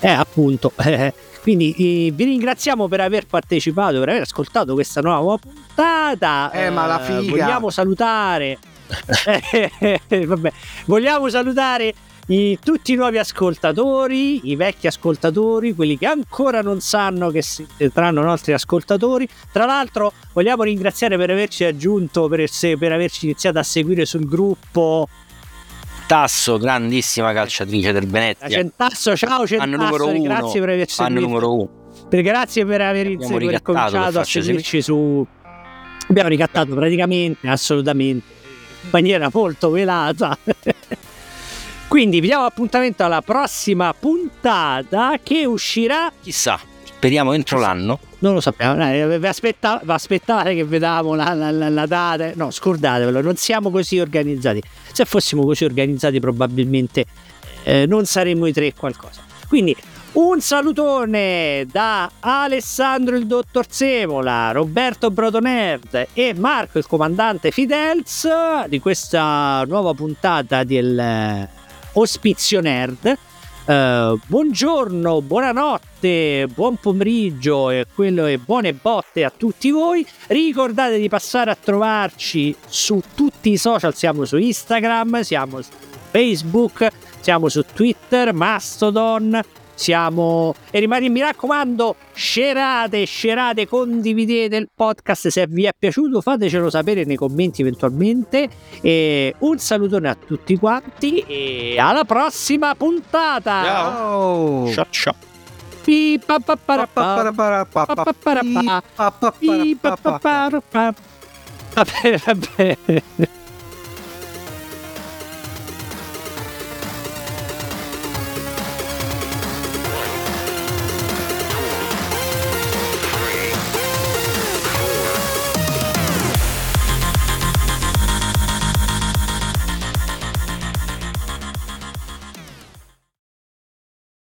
Eh, appunto. eh, *laughs* quindi eh, vi ringraziamo per aver partecipato, per aver ascoltato questa nuova puntata. Eh, ma la figa. Vogliamo salutare. *laughs* Eh, vabbè, vogliamo salutare i- tutti i nuovi ascoltatori, i vecchi ascoltatori, quelli che ancora non sanno che si- saranno nostri ascoltatori. Tra l'altro, vogliamo ringraziare per averci aggiunto, per, se- per averci iniziato a seguire sul gruppo. Tasso, grandissima calciatrice del Venezia. Centasso, ciao Anno numero Centasso, uno. grazie per averci Anno seguito. numero uno. Per- grazie per aver iniziato, a seguirci su. Abbiamo ricattato praticamente, assolutamente, in maniera molto velata. *laughs* Quindi vi diamo appuntamento alla prossima puntata che uscirà. Chissà, speriamo entro l'anno. Non lo sappiamo, eh, vi, aspetta- vi aspettate che vediamo la, la- la- la data. No, scordatevelo, non siamo così organizzati. Se fossimo così organizzati, probabilmente eh, non saremmo i tre qualcosa. Quindi un salutone da Alessandro il dottor Semola, Roberto Brotonerd e Marco il comandante Fidels di questa nuova puntata del eh, Ospizio Nerd. Eh, buongiorno, buonanotte, buon pomeriggio e, quello, e buone botte a tutti voi. Ricordate di passare a trovarci su tutti i social, siamo su Instagram, siamo su Facebook, siamo su Twitter, Mastodon, siamo e rimane mi raccomando scerate scerate condividete il podcast. Se vi è piaciuto fatecelo sapere nei commenti eventualmente. E un salutone a tutti quanti e alla prossima puntata. Ciao. Ciao. Ciao. Pi, pa, pa, para,